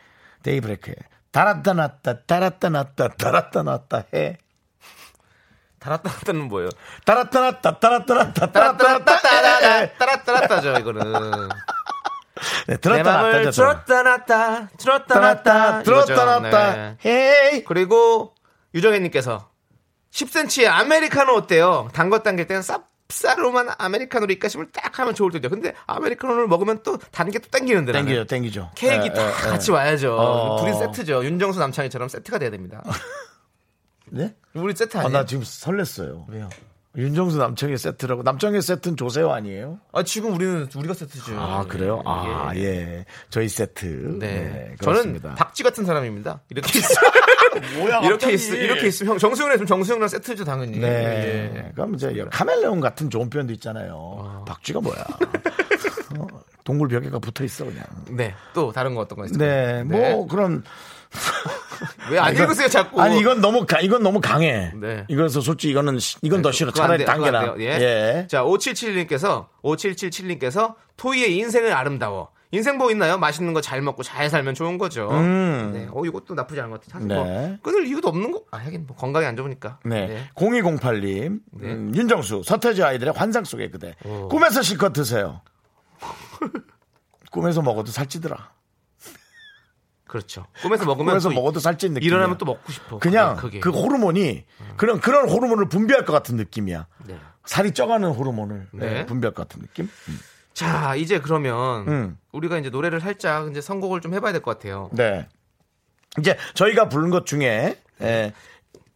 데이 브레이크에 달았다 놨다 달았다 놨다 달았다 놨다 해. 달았다 놨다는 뭐예요? 달았다 놨다 달았다 놨다 달았다 놨다 해. 따라따라따 따라따라따죠 이거는. 네, 내 들었다 놨다 들었다 놨다 들었다 놨다 들었다. 놨다 네. 헤이 그리고 유정혜님께서 10cm의 아메리카노 어때요? 단거 당길 때는 쌉싸름한 아메리카노로 입가심을 딱 하면 좋을 텐데 근데 아메리카노를 먹으면 또 단 게 또 땡기는데. 땡기죠 땡기죠 케이크 예, 다 예, 예. 같이 와야죠. 어. 둘이 세트죠. 윤정수 남창희처럼 세트가 돼야 됩니다. 네? 우리 세트 아, 아니에요? 나 지금 설렜어요 왜요 윤정수 남청의 세트라고 남청의 세트는 조세호 아니에요? 아, 지금 우리는 우리가 세트죠. 아 그래요? 아 예. 예. 저희 세트. 네. 네, 저는. 박쥐 같은 사람입니다. 이렇게 뭐야, 이렇게 갑자기. 있 이렇게 있으면 형 정수영이랑 있으면 정수영이랑 세트죠 당연히. 네. 예. 그럼 이제 카멜레온 같은 좋은 표현도 있잖아요. 박쥐가 뭐야? 어, 동굴 벽에가 붙어 있어 그냥. 네. 또 다른 거 어떤 거 있어요? 네, 뭐 그런. 왜안 이건- 읽으세요 자꾸? 아니 이건 너무 가, 이건 너무 강해. 네. 이거서 솔직히 이거는 시- 이건 더 싫어. 그거 안 차라리 돼요, 그거 안 당겨라. 돼요. 예. 예. 자, 5777님께서 5777님께서 토이의 인생은 아름다워. 인생 뭐 있나요? 맛있는 거 잘 먹고 잘 살면 좋은 거죠. 네. 어, 이것도 나쁘지 않은 것 같아요. 사실 뭐 음. 네. 끊을 이유도 없는 거. 아, 하긴 뭐 건강에 안 좋으니까. 네. 0208님, 네. 음, 윤정수, 서태지 아이들의 환상 속의 그대. 꿈에서 실컷 드세요. 꿈에서 먹어도 살찌더라. 그렇죠. 꿈에서 먹으면 꿈에서 또 먹어도 살찐 느낌. 일어나면 또 먹고 싶어. 그냥 그게. 그 호르몬이 그런 그런 호르몬을 분비할 것 같은 느낌이야. 네. 살이 쪄가는 호르몬을 네. 네, 분비할 것 같은 느낌. 자, 이제 그러면 음. 우리가 이제 노래를 살짝 이제 선곡을 좀 해봐야 될 것 같아요. 네. 이제 저희가 부른 것 중에 예,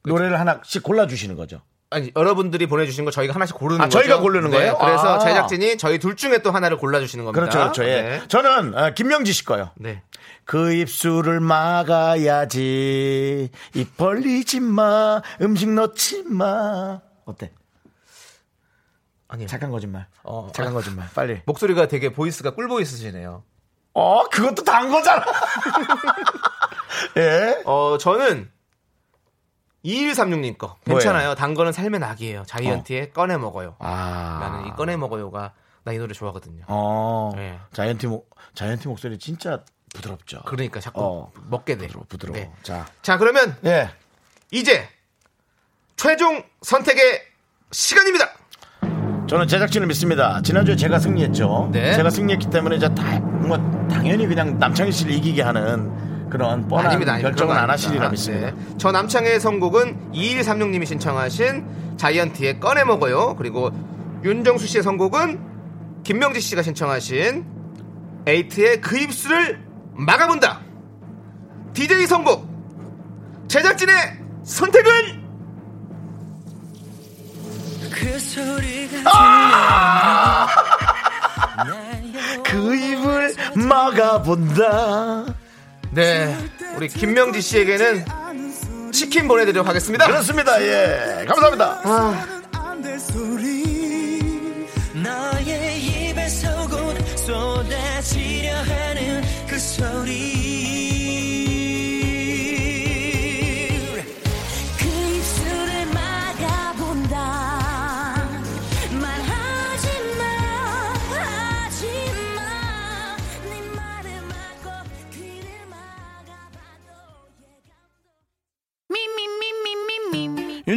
노래를 하나씩 골라 주시는 거죠. 아니 여러분들이 보내주신 거 저희가 하나씩 고르는 아, 거죠. 저희가 고르는 네, 거예요? 그래서 아. 제작진이 저희 둘 중에 또 하나를 골라 주시는 겁니다. 그렇죠, 그렇죠. 예. 네. 저는 어, 김명지 씨 거요. 네. 그 입술을 막아야지. 입 벌리지 마. 음식 넣지 마. 어때? 아니 잠깐 거짓말. 어, 잠깐 거짓말. 빨리. 목소리가 되게 보이스가 꿀 보이스시네요. 어, 그것도 단 거잖아. 예. 어 저는 2136님 거 괜찮아요. 단 거는 삶의 낙이에요. 자이언티의 꺼내 먹어요. 아. 나는 이 꺼내 먹어요가 나 이 노래 좋아하거든요. 어. 네. 자이언티 목, 자이언티 목소리 진짜 부드럽죠. 그러니까 자꾸 어. 먹게 돼. 부드러워, 부드러워. 네. 자. 자 그러면 예. 이제 최종 선택의 시간입니다. 저는 제작진을 믿습니다. 지난주에 제가 승리했죠. 네. 제가 승리했기 때문에 이제 다, 뭐, 당연히 그냥 남창희 씨를 이기게 하는 그런 뻔한 아닙니다. 아닙니다. 결정은 안거 하시리라. 믿습니다. 네. 저 남창의 선곡은 2136님이 신청하신 자이언티의 꺼내 먹어요. 그리고 윤정수 씨의 선곡은 김명지 씨가 신청하신 에이트의 그 입술을 막아본다. DJ 선곡 제작진의 선택은 그 소리가 그 입을 막아본다. 네 우리 김명지 씨에게는 치킨 보내드리도록 하겠습니다. 그렇습니다. 예. 감사합니다. 곧 쏟아지려 하는 그 소리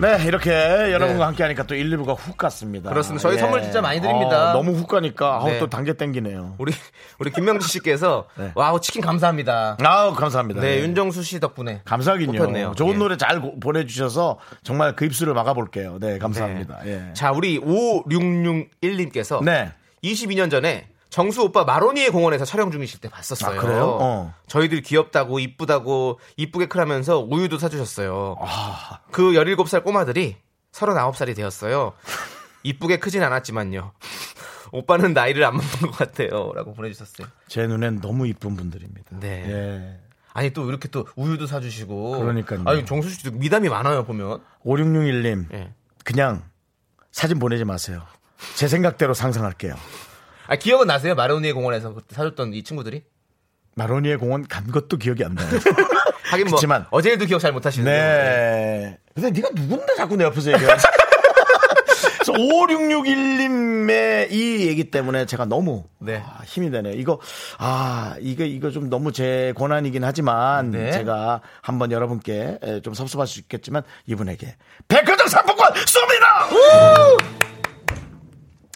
네, 이렇게 여러분과 함께 하니까 또 1, 2부가 훅 갔습니다. 예. 그렇습니다. 저희 선물 진짜 많이 드립니다. 어, 너무 훅 가니까 아우, 네. 또 단 게 땡기네요. 우리 우리 김명지 씨께서 네. 와우 치킨 감사합니다. 아우, 감사합니다. 네, 예. 윤정수 씨 덕분에 감사하긴요. 뽑혔네요. 좋은 예. 노래 잘 고- 보내주셔서 정말 그 입술을 막아볼게요. 네, 감사합니다. 네. 예. 자, 우리 5661님께서 네. 22년 전에 정수 오빠 마로니에 공원에서 촬영 중이실 때 봤었어요. 아, 그래요? 어. 저희들 귀엽다고 이쁘다고 이쁘게 크라면서 우유도 사주셨어요. 아. 그 17살 꼬마들이 39살이 되었어요. 이쁘게 크진 않았지만요. 오빠는 나이를 안 먹는 것 같아요. 라고 보내주셨어요. 제 눈엔 너무 이쁜 분들입니다. 네. 예. 아니 또 이렇게 또 우유도 사주시고. 그러니까요. 아니 정수 씨도 미담이 많아요 보면. 5661님, 예. 그냥 사진 보내지 마세요. 제 생각대로 상상할게요. 아 기억은 나세요? 마로니에 공원에서 그때 사줬던 이 친구들이? 마로니에 공원 간 것도 기억이 안 나요. 하긴 뭐 그치만- 어제 일도 기억 잘 못하시는데. 네. 근데 네가 누군데 자꾸 내 옆에서 얘기하지? 그래서 5661님의 이 얘기 때문에 제가 너무 네. 아, 힘이 되네요. 이거 아 이거 이거 좀 너무 제 권한이긴 하지만 네. 제가 한번 여러분께 에, 좀 섭섭할 수 있겠지만 이분에게 백화점 상품권 쏩니다.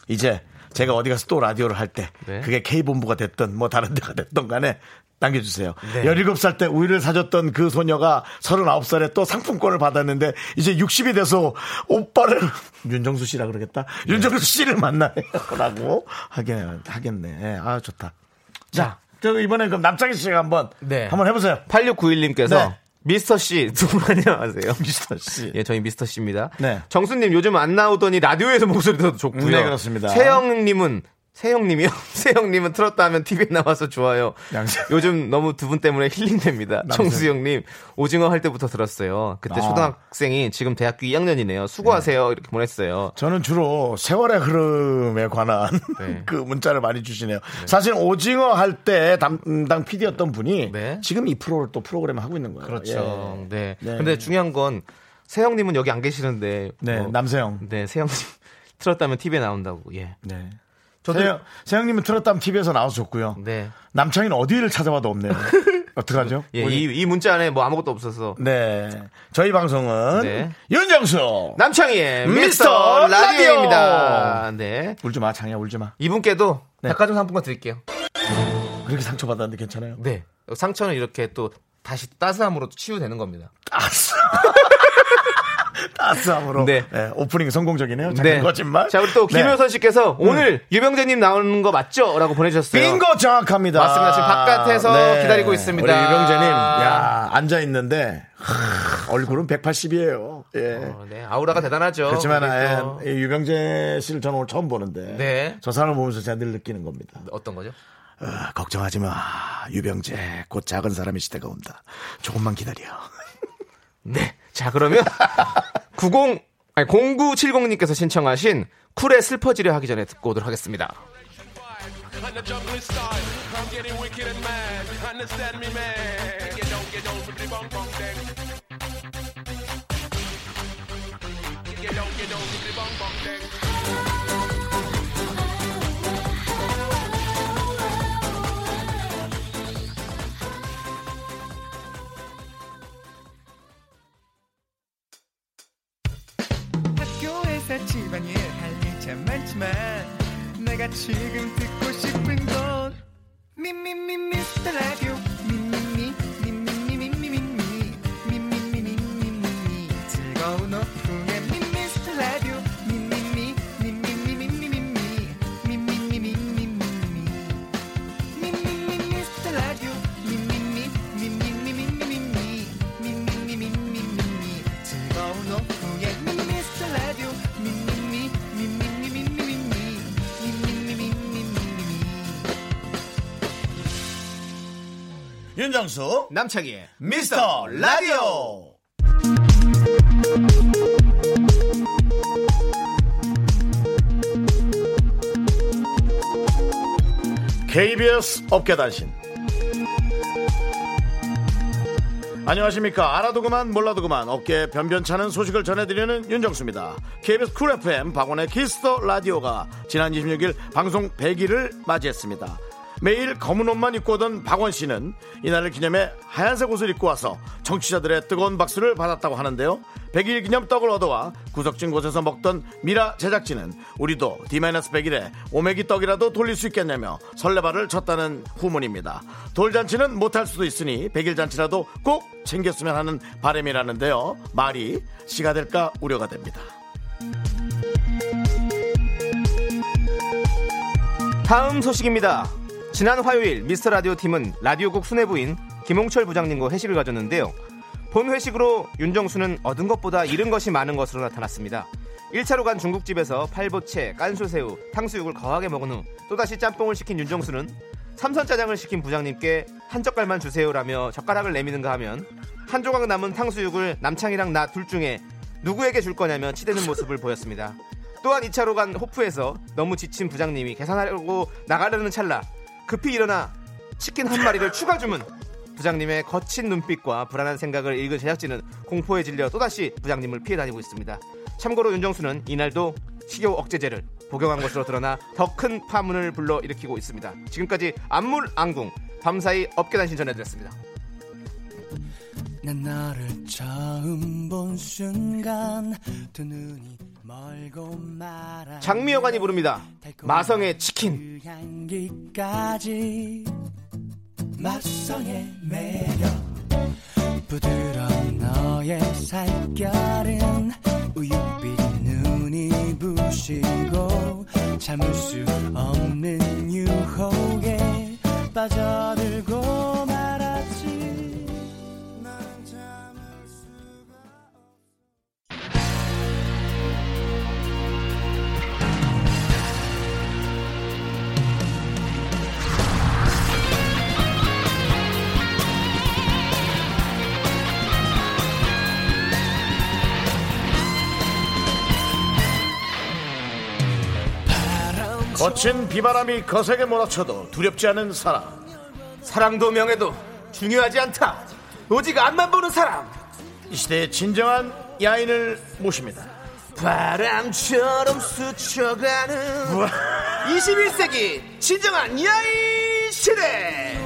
이제 제가 어디 가서 또 라디오를 할때 네. 그게 K본부가 됐던 뭐 다른 데가 됐던 간에 남겨주세요. 네. 17살 때 우유를 사줬던 그 소녀가 39살에 또 상품권을 받았는데 이제 60이 돼서 오빠를 윤정수 씨라 그러겠다. 네. 윤정수 씨를 만나요라고 하겠, 하겠네. 아 좋다. 자, 저 이번엔 그럼 남창희 씨가 한번 네. 한번 해보세요. 8691님께서 네. 미스터 씨, 두 분 안녕하세요. 미스터 씨. 예, 저희 미스터 씨입니다. 네. 정수님 요즘 안 나오더니 라디오에서 목소리 들어도 좋고요. 네, 그렇습니다. 세영님은 세영님이요? 세영님은 틀었다 하면 TV에 나와서 좋아요. 양세- 요즘 너무 두 분 때문에 힐링됩니다. 정수영님 오징어 할 때부터 들었어요. 그때 아. 초등학생이 지금 대학교 2학년이네요. 수고하세요. 이렇게 보냈어요. 저는 주로 세월의 흐름에 관한 네. 그 문자를 많이 주시네요. 사실 오징어 할 때 담당 PD였던 분이 네. 지금 이 프로를 또 프로그램을 하고 있는 거예요. 그렇죠. 예. 네. 네. 근데 중요한 건 세영님은 여기 안 계시는데 네, 뭐, 남세영. 네, 세영님 틀었다면 TV에 나온다고. 예. 네. 저도 세영, 세영님은 틀었다면 TV에서 나와서 좋고요. 네. 남창이는 어디를 찾아봐도 없네요. 어떡하죠? 예, 이, 이 문자 안에 뭐 아무것도 없어서 네. 저희 방송은 네. 윤정수 남창희의 미스터 미스터 라디오! 라디오입니다. 네. 울지 마, 창이야 울지 마. 이분께도 네. 백화점 상품권 드릴게요. 그렇게 상처 받았는데 괜찮아요? 네. 상처는 이렇게 또 다시 따스함으로 치유되는 겁니다. 따스. 따스함으로. 네. 네, 오프닝 성공적이네요. 잠깐 거짓말. 자, 우리 또 네. 김효선 씨께서 오늘 유병재님 나오는 거 맞죠? 라고 보내주셨어요. 빙고 정확합니다. 맞습니다. 지금 바깥에서 기다리고 있습니다. 우리 유병재님, 야 앉아 있는데 얼굴은 180이에요. 예. 어, 네. 아우라가 대단하죠. 그렇지만 예, 이 유병재 씨를 저는 오늘 처음 보는데 네. 저 사람을 보면서 제가 늘 느끼는 겁니다. 어떤 거죠? 어, 걱정하지 마, 유병재. 곧 작은 사람의 시대가 온다. 조금만 기다려. 네. 자, 그러면 90 아니 0970님께서 신청하신 쿨의 슬퍼지려 하기 전에 듣고 오도록 하겠습니다. 학교에서 윤정수, 남창희의 미스터 라디오. KBS 업계단신. 안녕하십니까. 알아도 그만 몰라도 그만 어깨 변변찮은 소식을 전해드리는 윤정수입니다. KBS 쿨 FM 박원의 키스 더 라디오가 지난 26일 방송 100일을 맞이했습니다. 매일 검은 옷만 입고 오던 박원 씨는 이날을 기념해 하얀색 옷을 입고 와서 청취자들의 뜨거운 박수를 받았다고 하는데요. 100일 기념 떡을 얻어와 구석진 곳에서 먹던 미라 제작진은 우리도 D-100일에 오메기 떡이라도 돌릴 수 있겠냐며 설레발을 쳤다는 후문입니다. 돌잔치는 못할 수도 있으니 100일 잔치라도 꼭 챙겼으면 하는 바람이라는데요. 말이 시가 될까 우려가 됩니다. 다음 소식입니다. 지난 화요일 미스터 라디오 팀은 라디오국 수뇌부인 김홍철 부장님과 회식을 가졌는데요. 본 회식으로 윤정수는 얻은 것보다 잃은 것이 많은 것으로 나타났습니다. 1차로 간 중국집에서 팔보채, 깐수새우, 탕수육을 거하게 먹은 후 또다시 짬뽕을 시킨 윤정수는 삼선짜장을 시킨 부장님께 한 젓갈만 주세요라며 젓가락을 내미는가 하면 한 조각 남은 탕수육을 남창이랑 나 둘 중에 누구에게 줄 거냐며 치대는 모습을 보였습니다. 또한 2차로 간 호프에서 너무 지친 부장님이 계산하려고 나가려는 찰나 급히 일어나 치킨 한 마리를 추가 주문 부장님의 거친 눈빛과 불안한 생각을 읽은 제작진은 공포에 질려 또다시 부장님을 피해 다니고 있습니다. 참고로 윤정수는 이날도 식욕 억제제를 복용한 것으로 드러나 더 큰 파문을 불러 일으키고 있습니다. 지금까지 안물안궁 밤사이 업계단신 전해드렸습니다. 난 너를 처음 본 순간 두 눈이 장미여관이 부릅니다. 마성의 치킨. 그 마성의 매력 부드러운 너의 살결은 우유빛 눈이 부시고 참을 수 없는 유혹에 빠져들고 말 거친 비바람이 거세게 몰아쳐도 두렵지 않은 사람. 사랑도 명예도 중요하지 않다. 오직 앞만 보는 사람. 이 시대의 진정한 야인을 모십니다. 바람처럼 스쳐가는 21세기 진정한 야인 시대.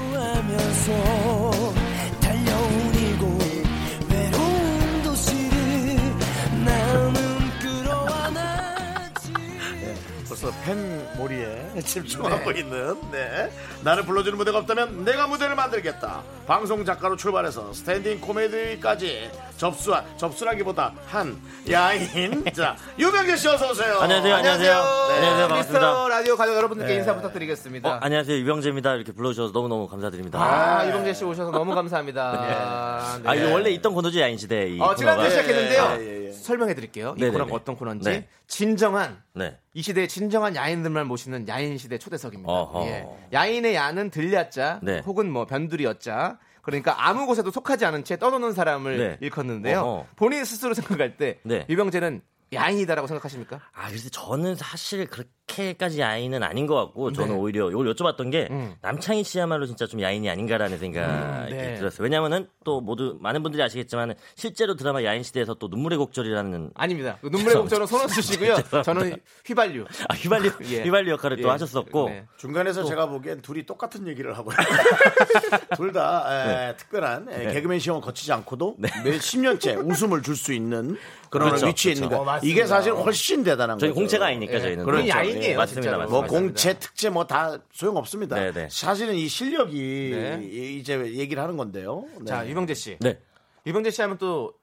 벌써 팬 몰이에 집중하고 있는 네. 나를 불러주는 무대가 없다면 내가 무대를 만들겠다 방송 작가로 출발해서 standing 코미디까지 접수한 접수라기보다 한 야인 자 유병재 씨 어서 오세요 안녕하세요, 안녕하세요. 안녕하세요, 반갑습니다. 미스터 라디오 가족 여러분들께 네. 인사 부탁드리겠습니다. 어, 안녕하세요 유병재입니다 이렇게 불러주셔서 너무 너무 감사드립니다 아, 유병재 씨 오셔서 너무 감사합니다. 아 이거 원래 있던 코너죠 야인 시대 이 어, 코너가 시작했는데요. 예, 예, 예. 설명해 드릴게요. 이. 코너가 어떤 코너인지. 네. 진정한 네. 이 시대의 진정한 야인들만 모시는 야인 시대 초대석입니다. 예. 야인의 야는 들려자 네. 혹은 뭐 변두리였자 그러니까 아무 곳에도 속하지 않은 채 떠도는 사람을 네. 일컫는데요. 어허. 본인 스스로 생각할 때 네. 유병재는 야인이다라고 생각하십니까? 아 그래서 저는 사실 그렇게 까지 야인은 아닌 것 같고 저는 네. 오히려 이걸 여쭤봤던 게 음. 남창희 씨야말로 진짜 좀 야인이 아닌가라는 생각이 네. 들었어요 왜냐면은 또 모두 많은 분들이 아시겠지만 실제로 드라마 야인 시대에서 또 눈물의 곡절이라는 아닙니다. 그 눈물의 곡절은 손원수 씨고요. 저는 휘발유. 아, 휘발유 예. 휘발유 역할을 또 예. 하셨었고 네. 중간에서 제가 보기엔 둘이 똑같은 얘기를 하고요. 둘다 네. 특별한 에, 개그맨 시험을 거치지 않고도 몇 십 년째 웃음을 줄 수 있는 그런 그렇죠, 위치에 그렇죠. 있는 거. 어. 이게 사실 훨씬 대단한 저희 거죠. 공채가 아니니까 예. 저희는 그렇죠. 야인이에요. 예, 맞습니다, 진짜로. 맞습니다. 뭐 맞습니다. 공채 특채 뭐 다 소용 없습니다. 네, 네. 사실은 이 실력이 네. 이제 얘기를 하는 건데요. 네. 자, 유병재 씨. 네. 유병재 씨 하면 또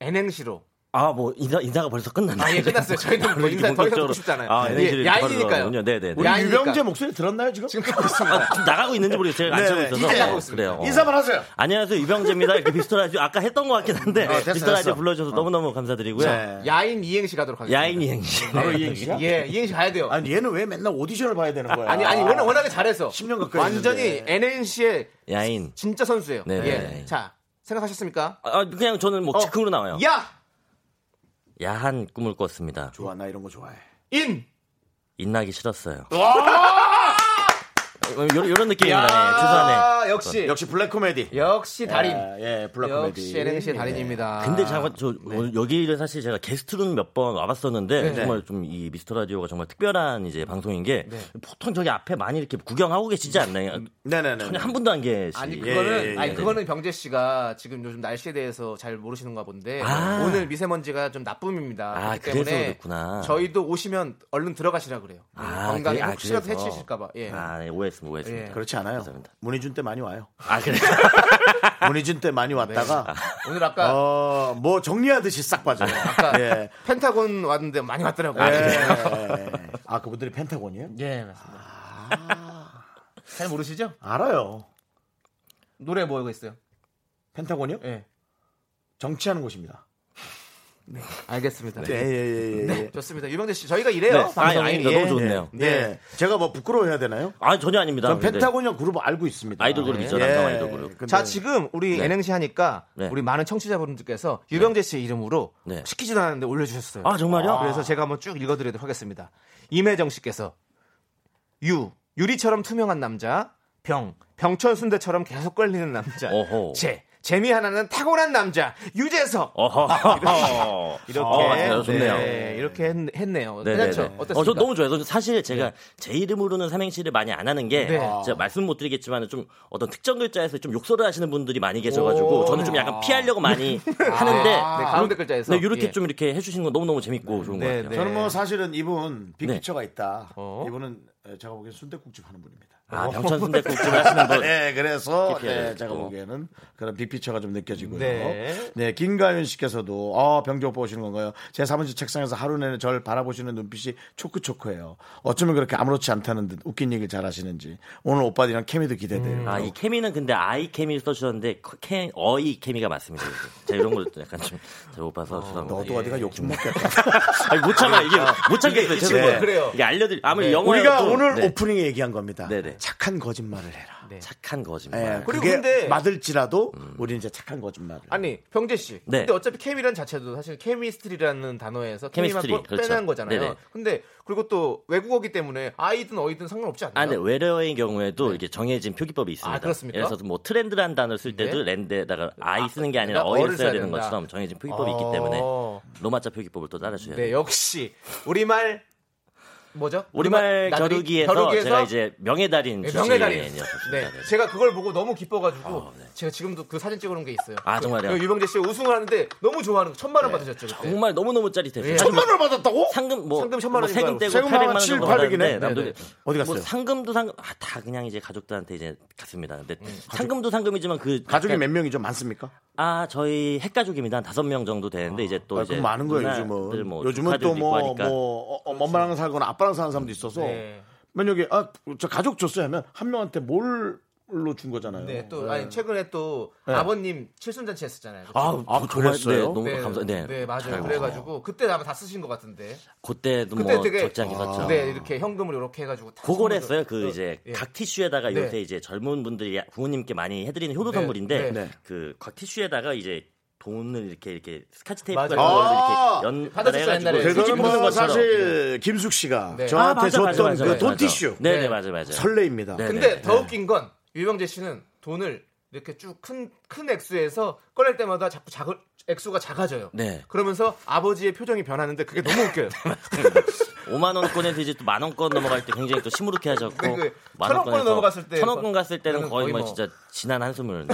N행시로 아, 뭐, 인사, 인사가 벌써 끝났나요? 아, 예, 끝났어요. 저희는 뭐 인사 더 이상 듣고 싶지 않아요. 아, 예, NH를 야인이니까요. 네네네. 우리 야인이니까. 유병재 목소리 들었나요 지금? 지금 듣고 있습니다. 아, 좀 나가고 있는지 모르겠어요. 제가 안 네, 치고 네. 있어서. 있습니다. 그래요. 어. 인사만 하세요. 안녕하세요. 유병재입니다. 이렇게 라디오 아까 했던 것 같긴 한데 미스터 라디오 됐어. 불러주셔서 너무 너무 감사드리고요. 네. 야인 이행시 가도록 하겠습니다. 야인 이행시. 바로 이행시야? 예, 이행시 가야 돼요. 아니 얘는 왜 맨날 오디션을 봐야 되는 거야? 아니, 아니, 워낙, 워낙에 잘해서. 10년 가까이 완전히. NNC의 야인. 진짜 선수예요. 네. 예. 자, 생각하셨습니까? 아, 그냥 저는 뭐 어. 즉흥으로 나와요. 야! 야한 꿈을 꿨습니다. 좋아 나 이런 거 좋아해. 인! 인나기 싫었어요. 이런, 이런 느낌입니다. 네, 추산에. 아, 역시. 역시 블랙 코미디. 역시 달인. 예, 예, 블랙 코미디. 역시 N행시의 달인입니다. 근데 잠깐 저 오늘 여기를 사실 제가 게스트로는 몇번 와봤었는데 네. 정말 좀 이 미스터 라디오가 정말 특별한 이제 방송인 게 네. 보통 저기 앞에 많이 이렇게 구경하고 계시지 않나요? 네네네. 전혀 한 분도 안 계시. 아니 예, 그거는 예, 예, 아니 예. 그거는 병재 씨가 지금 요즘 날씨에 대해서 잘 모르시는가 본데 아. 오늘 미세먼지가 좀 나쁨입니다. 아, 그래서 때문에 그렇구나. 저희도 오시면 얼른 들어가시라 그래요. 아, 건강에 그래? 아, 혹시라도. 해치실까봐. 예. 아, 네, 오해 했습니다. 오해했습니다. 예. 그렇지 않아요. 감사합니다. 문희준 때 많이 와요. 아, 그래. 문희준 때 많이 왔다가 오늘 아까 어, 뭐 정리하듯이 싹 빠져요. 아까 예. 펜타곤 왔는데 많이 왔더라고요. 예. 아, 그분들이 펜타곤이에요? 예, 맞습니다. 잘 모르시죠? 알아요. 노래 뭐가 있어요? 펜타곤이요? 예. 정치하는 곳입니다. 알겠습니다. 예, 예, 예, 예. 네, 좋습니다. 유병재 씨, 저희가 이래요. 네. 아니, 방송이. 아닙니다. 예. 너무 좋네요. 네. 제가 뭐 부끄러워해야 되나요? 아 전혀 아닙니다. 펜타곤이랑 그룹 알고 있습니다. 아이돌 그룹이죠. 예. 남성 아이돌 그룹. 근데 자, 지금 우리 네. N행시 하니까 네. 우리 많은 청취자분들께서 유병재 씨의 이름으로 네. 시키지도 않았는데 올려주셨어요. 아 정말요? 그래서 제가 한번 쭉 읽어드리도록 하겠습니다. 임혜정 씨께서 유 유리처럼 투명한 남자 병 병철 순대처럼 계속 걸리는 남자 어허. 재 재미 하나는 타고난 남자 유재석 어허. 이렇게 어, 맞아요. 좋네요. 네, 이렇게 했, 네요 네네네. 괜찮죠? 어떻습니까? 어, 저 너무 좋아요. 사실 제가 제 이름으로는 삼행시를 많이 안 하는 게 네. 제가 말씀 못 드리겠지만 좀 어떤 특정 글자에서 좀 욕설을 하시는 분들이 많이 계셔가지고 오. 저는 좀 약간 피하려고 많이 하는데 네, 가운데 글자에서 네, 이렇게 예. 좀 이렇게 해주시는 건 너무 너무 재밌고 좋은 것 네, 같아요. 네. 저는 뭐 사실은 이분 빅피처가 있다. 어? 이분은 제가 보기엔 순대국집 하는 분입니다. 아, 병천 순대국집을 하시는 분. 네, 그래서 네, 도 제가. 보기에는 그런 빅피처가 좀 느껴지고요. 네. 네, 김가윤 씨께서도 아, 병조 오빠 오시는 건가요? 제 사무실 책상에서 하루 내내 절 바라보시는 눈빛이 초크초크해요. 어쩌면 그렇게 아무렇지 않다는 듯 웃긴 얘기를 잘 하시는지 오늘 오빠들이랑 케미도 기대돼요. 아, 이 케미는 근데 아이 케미를 써주셨는데 케, 어이 케미가 맞습니다. 이게. 제가 이런 걸 약간 좀잘못 봐서 죄송합니다. 너도 예. 어디가 욕 좀 먹겠다. 아니, 못 참아 이게 못 참겠어요. 이 친구는 죄송해요. 그래요. 이게 알려드리 아무리 네. 영화여도 우리가 오늘 네. 오프닝에 얘기한 겁니다. 네네. 착한 거짓말을 해라. 네. 착한 거짓말. 예, 그리고 그게 근데- 맞을지라도 우리 이제 착한 거짓말을. 아니 병재 씨. 네. 근데 어차피 케미라는 자체도 사실 chemistry라는 단어에서 케미만 chemistry, 빼- 그렇죠. 빼는 거잖아요. 네네. 근데 그리고 또 외국어기 때문에 아이든 어이든 상관없지 않나요? 아, 근데 외래어의 경우에도 이게 정해진 표기법이 있습니다. 아, 그렇습니까? 예를 들어서 뭐 트렌드라는 단어를 쓸 때도 네. 랜드에다가 아이 쓰는 게 아니라 어를 써야 되는 된다. 것처럼 정해진 표기법이 있기 어. 때문에 로마자 표기법을 또 따라줘야 네, 돼요. 역시 우리말 뭐죠? 우리말? 겨루기에서, 겨루기에서 제가 이제 명예 달인 네, 명예 달인. 출신이었습니다. 네, 네. 제가 그걸 보고 너무 기뻐가지고 어, 네. 제가 지금도 그 사진 찍어놓은 게 있어요. 아, 그- 정말요? 그 유병재 씨 우승을 하는데 너무 좋아하는 거 천만 원 받으셨죠? 그때? 정말 너무 너무 짜릿했어요. 예. 사실 뭐 천만 원 받았다고? 상금 뭐 상금 천만 뭐 원인가요? 세금 떼고 세금 800만 한원 7, 정도 800 받았는데 이네. 남들 네네. 어디 뭐 갔어요? 상금도 상금 아, 다 그냥 이제 가족들한테 이제 갔습니다. 근데 상금도 상금이지만 그 가족이 약간- 몇 명이죠? 많습니까? 아 저희 핵가족입니다. 한 다섯 명 정도 되는데 이제 또 아, 이제 많은 거예요, 요즘은. 뭐 요즘은 조카들도 또 있고 뭐. 뭐, 어, 엄마랑 살거나 아빠 랑 사는 사람도 있어서. 네. 만약에, 아, 저 가족 줬어요 하면 한 명한테 뭘 로 준 거잖아요. 네, 또 네. 아니 최근에 또 네. 아버님 칠순잔치 했었잖아요. 아, 아, 정말 그랬어요? 네, 너무 네, 감사. 네, 네, 맞아요. 잘 그래가지고 그때 아마 다 쓰신 것 같은데. 그때도 그때 뭐 되게 적지 않게 썼죠. 네, 이렇게 현금을 이렇게 해가지고 다 그걸 했어요. 그 어, 이제 예. 각 티슈에다가 네. 요새 이제 젊은 분들이 부모님께 많이 해드리는 효도 네, 선물인데 네. 그각 티슈에다가 이제 돈을 이렇게 이렇게 스카치 테이프 맞아요. 같은 걸로 아, 이렇게 받았었어요, 연달해가지고 옛날에. 그거는 뭐 것처럼. 사실 김숙 씨가 네. 저한테 아, 맞아, 맞아, 줬던 맞아, 그 맞아, 돈 맞아. 티슈. 네네 네. 맞아요 맞아요. 설레입니다. 네. 근데 네, 더 네. 웃긴 건 유병재 씨는 돈을 이렇게 쭉 큰큰 액수에서 꺼낼 때마다 자꾸 작 액수가 작아져요. 네. 그러면서 아버지의 표정이 변하는데 그게 너무 웃겨요. 5만 원권에서 이제 또 만 원권 넘어갈 때 굉장히 또 시무룩해 하셨고 네, 그만천 원권 넘어갔을 때 천 원권 갔을 때는 거의 거의 뭐 뭐- 진짜 진한 한숨을.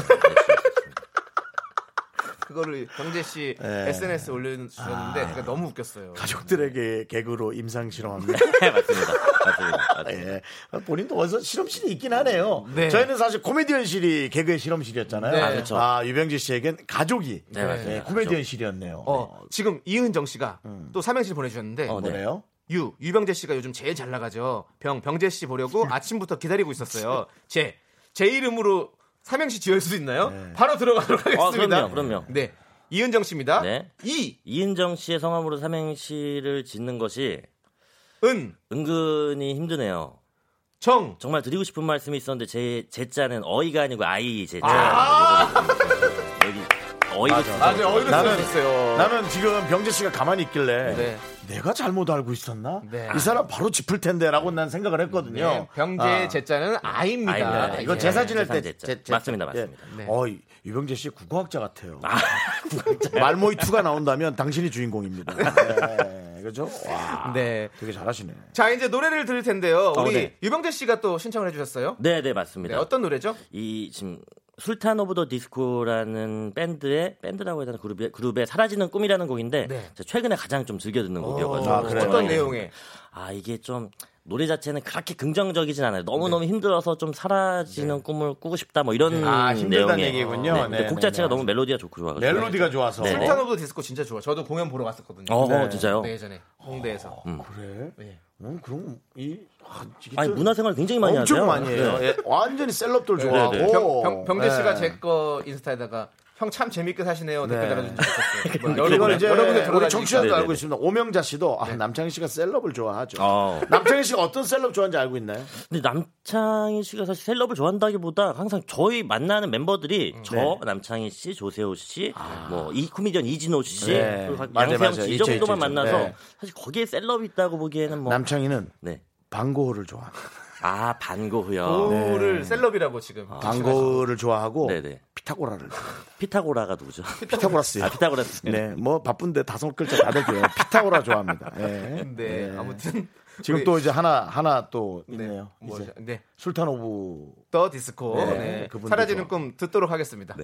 그거를 병재 씨 네. SNS 에 올려주셨는데 그게 너무 웃겼어요. 가족들에게 개그로 임상 실험합니다. 네, 맞습니다. 맞습니다. 맞습니다. 예. 본인도 어디서 실험실이 있긴 하네요. 네. 저희는 사실 코미디언실이 개그의 실험실이었잖아요. 네. 아, 그렇죠. 아, 유병지 씨에겐 가족이 네. 예, 코미디언실이었네요. 어, 지금 이은정 씨가 음. 또 삼행시를 보내주셨는데 어, 네. 뭐래요? 유 유병재 씨가 요즘 제일 잘 나가죠. 병 병재 씨 보려고 아침부터 기다리고 있었어요. 제 제 이름으로 삼행시 지을 수 있나요? 네. 바로 들어가도록 하겠습니다. 아, 그럼요, 그럼요. 네 이은정 씨입니다. 네. 이 이은정 씨의 성함으로 삼행시를 짓는 것이 은, 은근히 힘드네요. 정, 정말 드리고 싶은 말씀이 있었는데 제 제 자는 어이가 아니고 아이 제 자. 아! 어이가 맞아요. 어이로 나는- 쓰셨어요. 나는 지금 병재 씨가 가만히 있길래 네. 내가 잘못 알고 있었나? 네. 이 사람 바로 짚을 텐데라고 난 생각을 했거든요. 네, 병재 아. 제자는 아입니다. 아입니다. 네, 네, 이거 예, 제사 지낼 재산 때 제자. 제- 제- 맞습니다, 예. 맞습니다. 네. 어, 이- 유병재 씨 국어학자 같아요. 아, 말모이 2가 나온다면 당신이 주인공입니다. 네, 그죠? 와, 네. 되게 잘하시네. 자 이제 노래를 들을 텐데요. 어, 우리 네. 유병재 씨가 또 신청을 해주셨어요. 네, 네 네, 맞습니다. 어떤 노래죠? 이 지금 술탄 오브 더 디스코라는 밴드의 밴드라고 해야 되나 그룹의 그룹의 사라지는 꿈이라는 곡인데 네. 최근에 가장 좀 즐겨 듣는 곡이어가지고 아, 그래요? 어떤 네. 내용에? 아 이게 좀 노래 자체는 그렇게 긍정적이진 않아요. 너무 너무 힘들어서 좀 사라지는 꿈을 꾸고 싶다 뭐 이런 아, 힘들다는 내용의 얘기군요. 네, 네, 근데 곡 네, 자체가 네. 너무 멜로디가 좋고 좋아가지고 멜로디가 좋아서. 네, 네. 술탄 오브 디스코 진짜 좋아. 저도 공연 보러 갔었거든요. 어, 네. 진짜요? 네, 예전에 홍대에서. 그래? 네. 어, 그럼 이 아, 아니 또 문화생활 굉장히 많이 엄청 하세요. 많이 해요. 네. 예, 완전히 셀럽들 네, 좋아하고. 네, 네. 병, 병, 병재 씨가 네. 제거 인스타에다가 형 참 재밌게 사시네요 댓글 네. 달아준 적 있었어요. 뭐 이건 여러분들 이제 여러분들 우리. 청취자도. 알고 있습니다. 오명자 씨도 아, 남창희 씨가 셀럽을 좋아하죠. 어. 남창희 씨가 어떤 셀럽 좋아하는지 알고 있나요? 근데 남창희 씨가 사실 셀럽을 좋아한다기보다 항상 저희 만나는 멤버들이 음. 저 네. 남창희 씨, 조세호 씨, 뭐이 코미디언 이진호 씨, 네. 양세형. 씨 이 정도만. 만나서 네. 사실 거기에 celeb이 있다고 보기에는 뭐 남창희는 네. 방고흐를 좋아합니다. 아 반고흐요. 고를 celeb이라고 지금. 방고흐를 좋아하고 네네. 피타고라를 좋아합니다. 피타고라가 누구죠? 피타고라스요. 아 피타고라스. 네, 뭐 바쁜데 다섯 글자 다들 돼요. 피타고라 좋아합니다. 네. 네, 아무튼 지금 우리- 또 이제 하나 하나 또 있네요. 뭐, 이제 네. 술탄 오브 더 디스코 네, 네, 사라지는 좋아. 꿈 듣도록 하겠습니다.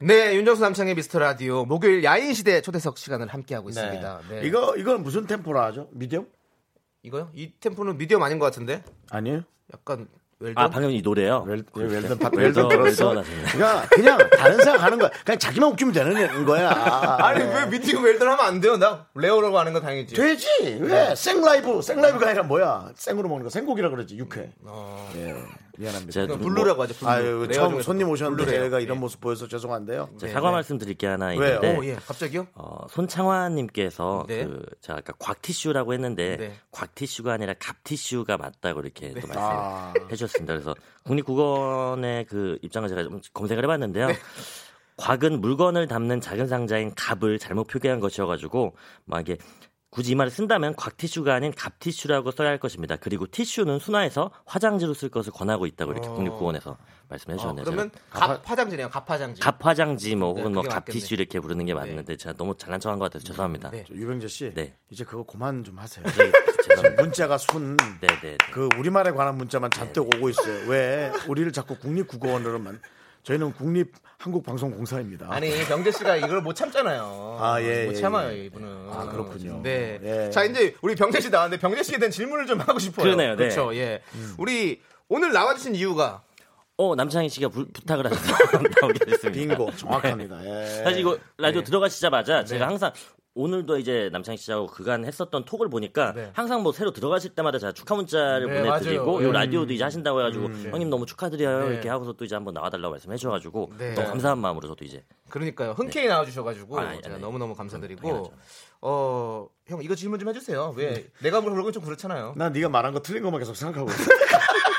네. 윤정수 남창의 미스터 라디오 목요일 야인 시대 초대석 시간을 함께 하고 있습니다. 네. 이거 이건 무슨 템포라 하죠? 미디엄? 이거요? 이 템포는 미디엄 아닌 것 같은데? 아니에요? 약간 웰던? 아 방금 이 노래요. 웰, 예, 웰던 파- 웰던, 웰던. 그러니까 그냥 다른 생각하는 거야. 그냥 자기만 웃기면 되는 거야. 아니 왜 미디엄 웰던 하면 안 돼요? 나 레오라고 하는 건 당연히지. 되지. 왜? 생라이브. 생라이브가 아니라 뭐야? 생으로 먹는 거. 생고기라 그러지. 육회. 예. 미안합니다. 제가 뭐- 블루라고 하죠. 블루. 아유, 레어 처음 손님 오셨는데 블루래요. 제가 이런 예. 모습 보여서 죄송한데요. 네, 사과 네. 말씀드릴 게 하나? 있는데 오, 예. 갑자기요? 어, 손창환님께서 네. 그 제가 아까 곽티슈라고 했는데 네. 곽티슈가 아니라 갑티슈가 맞다고 이렇게 또 아. 말씀해 주셨습니다. 그래서 국립국어원의 그 입장을 제가 좀 검색을 해봤는데요. 네. 곽은 물건을 담는 작은 상자인 갑을 잘못 표기한 것이어가지고 막 이게 굳이 이 말을 쓴다면 곽티슈가 아닌 갑티슈라고 써야 할 것입니다. 그리고 티슈는 순화해서 화장지로 쓸 것을 권하고 있다고 이렇게 국립국어원에서 말씀해 어, 주셨네요. 그러면 갑 화장지네요. 갑 화장지. 갑 화장지 뭐 네, 혹은 뭐 그게 갑티슈 이렇게 부르는 게 맞는데 제가 너무 잘난 척한 것 같아서 죄송합니다. 네. 저 유병재 씨. 네. 이제 그거 그만 좀 하세요. 네. 문자가 순. 네네. 그 우리말에 관한 문자만 잔뜩 오고 있어요. 왜 우리를 자꾸 국립국어원으로만 저희는 국립 한국 방송 공사입니다. 아니 병재 씨가 이걸 못 참잖아요. 아, 예, 못 예, 참아요 예. 이분은. 아, 그렇군요. 네. 예. 자 이제 우리 병재 씨 나왔는데 병재 씨에 대한 질문을 좀 하고 싶어요. 그러네요, 네. 그렇죠. 예. 음. 우리 오늘 나와주신 이유가 어 남창희 씨가 부, 부탁을 하셔서 나오게 됐습니다. 빙고 정확합니다. 예. 사실 이거 라디오 네. 들어가시자마자 제가 네. 항상 오늘도 이제 남창희 씨하고 그간 했었던 톡을 보니까 네. 항상 뭐 새로 들어가실 때마다 제가 축하 문자를 네, 보내드리고 맞아요. 요 음. 라디오도 이제 하신다고 해가지고 형님 너무 축하드려요 네. 이렇게 하고서 또 이제 한번 나와달라고 말씀해 주셔가지고 네. 너무 감사한 마음으로 저도 이제 그러니까요. 흔쾌히 나와주셔가지고 아, 아니, 제가 아니. 너무너무 감사드리고 당연하죠. 어, 형 이거 질문 좀 해주세요. 왜 내가 물어보는 건 좀 그렇잖아요. 난 네가 말한 거 틀린 것만 계속 생각하고 있어.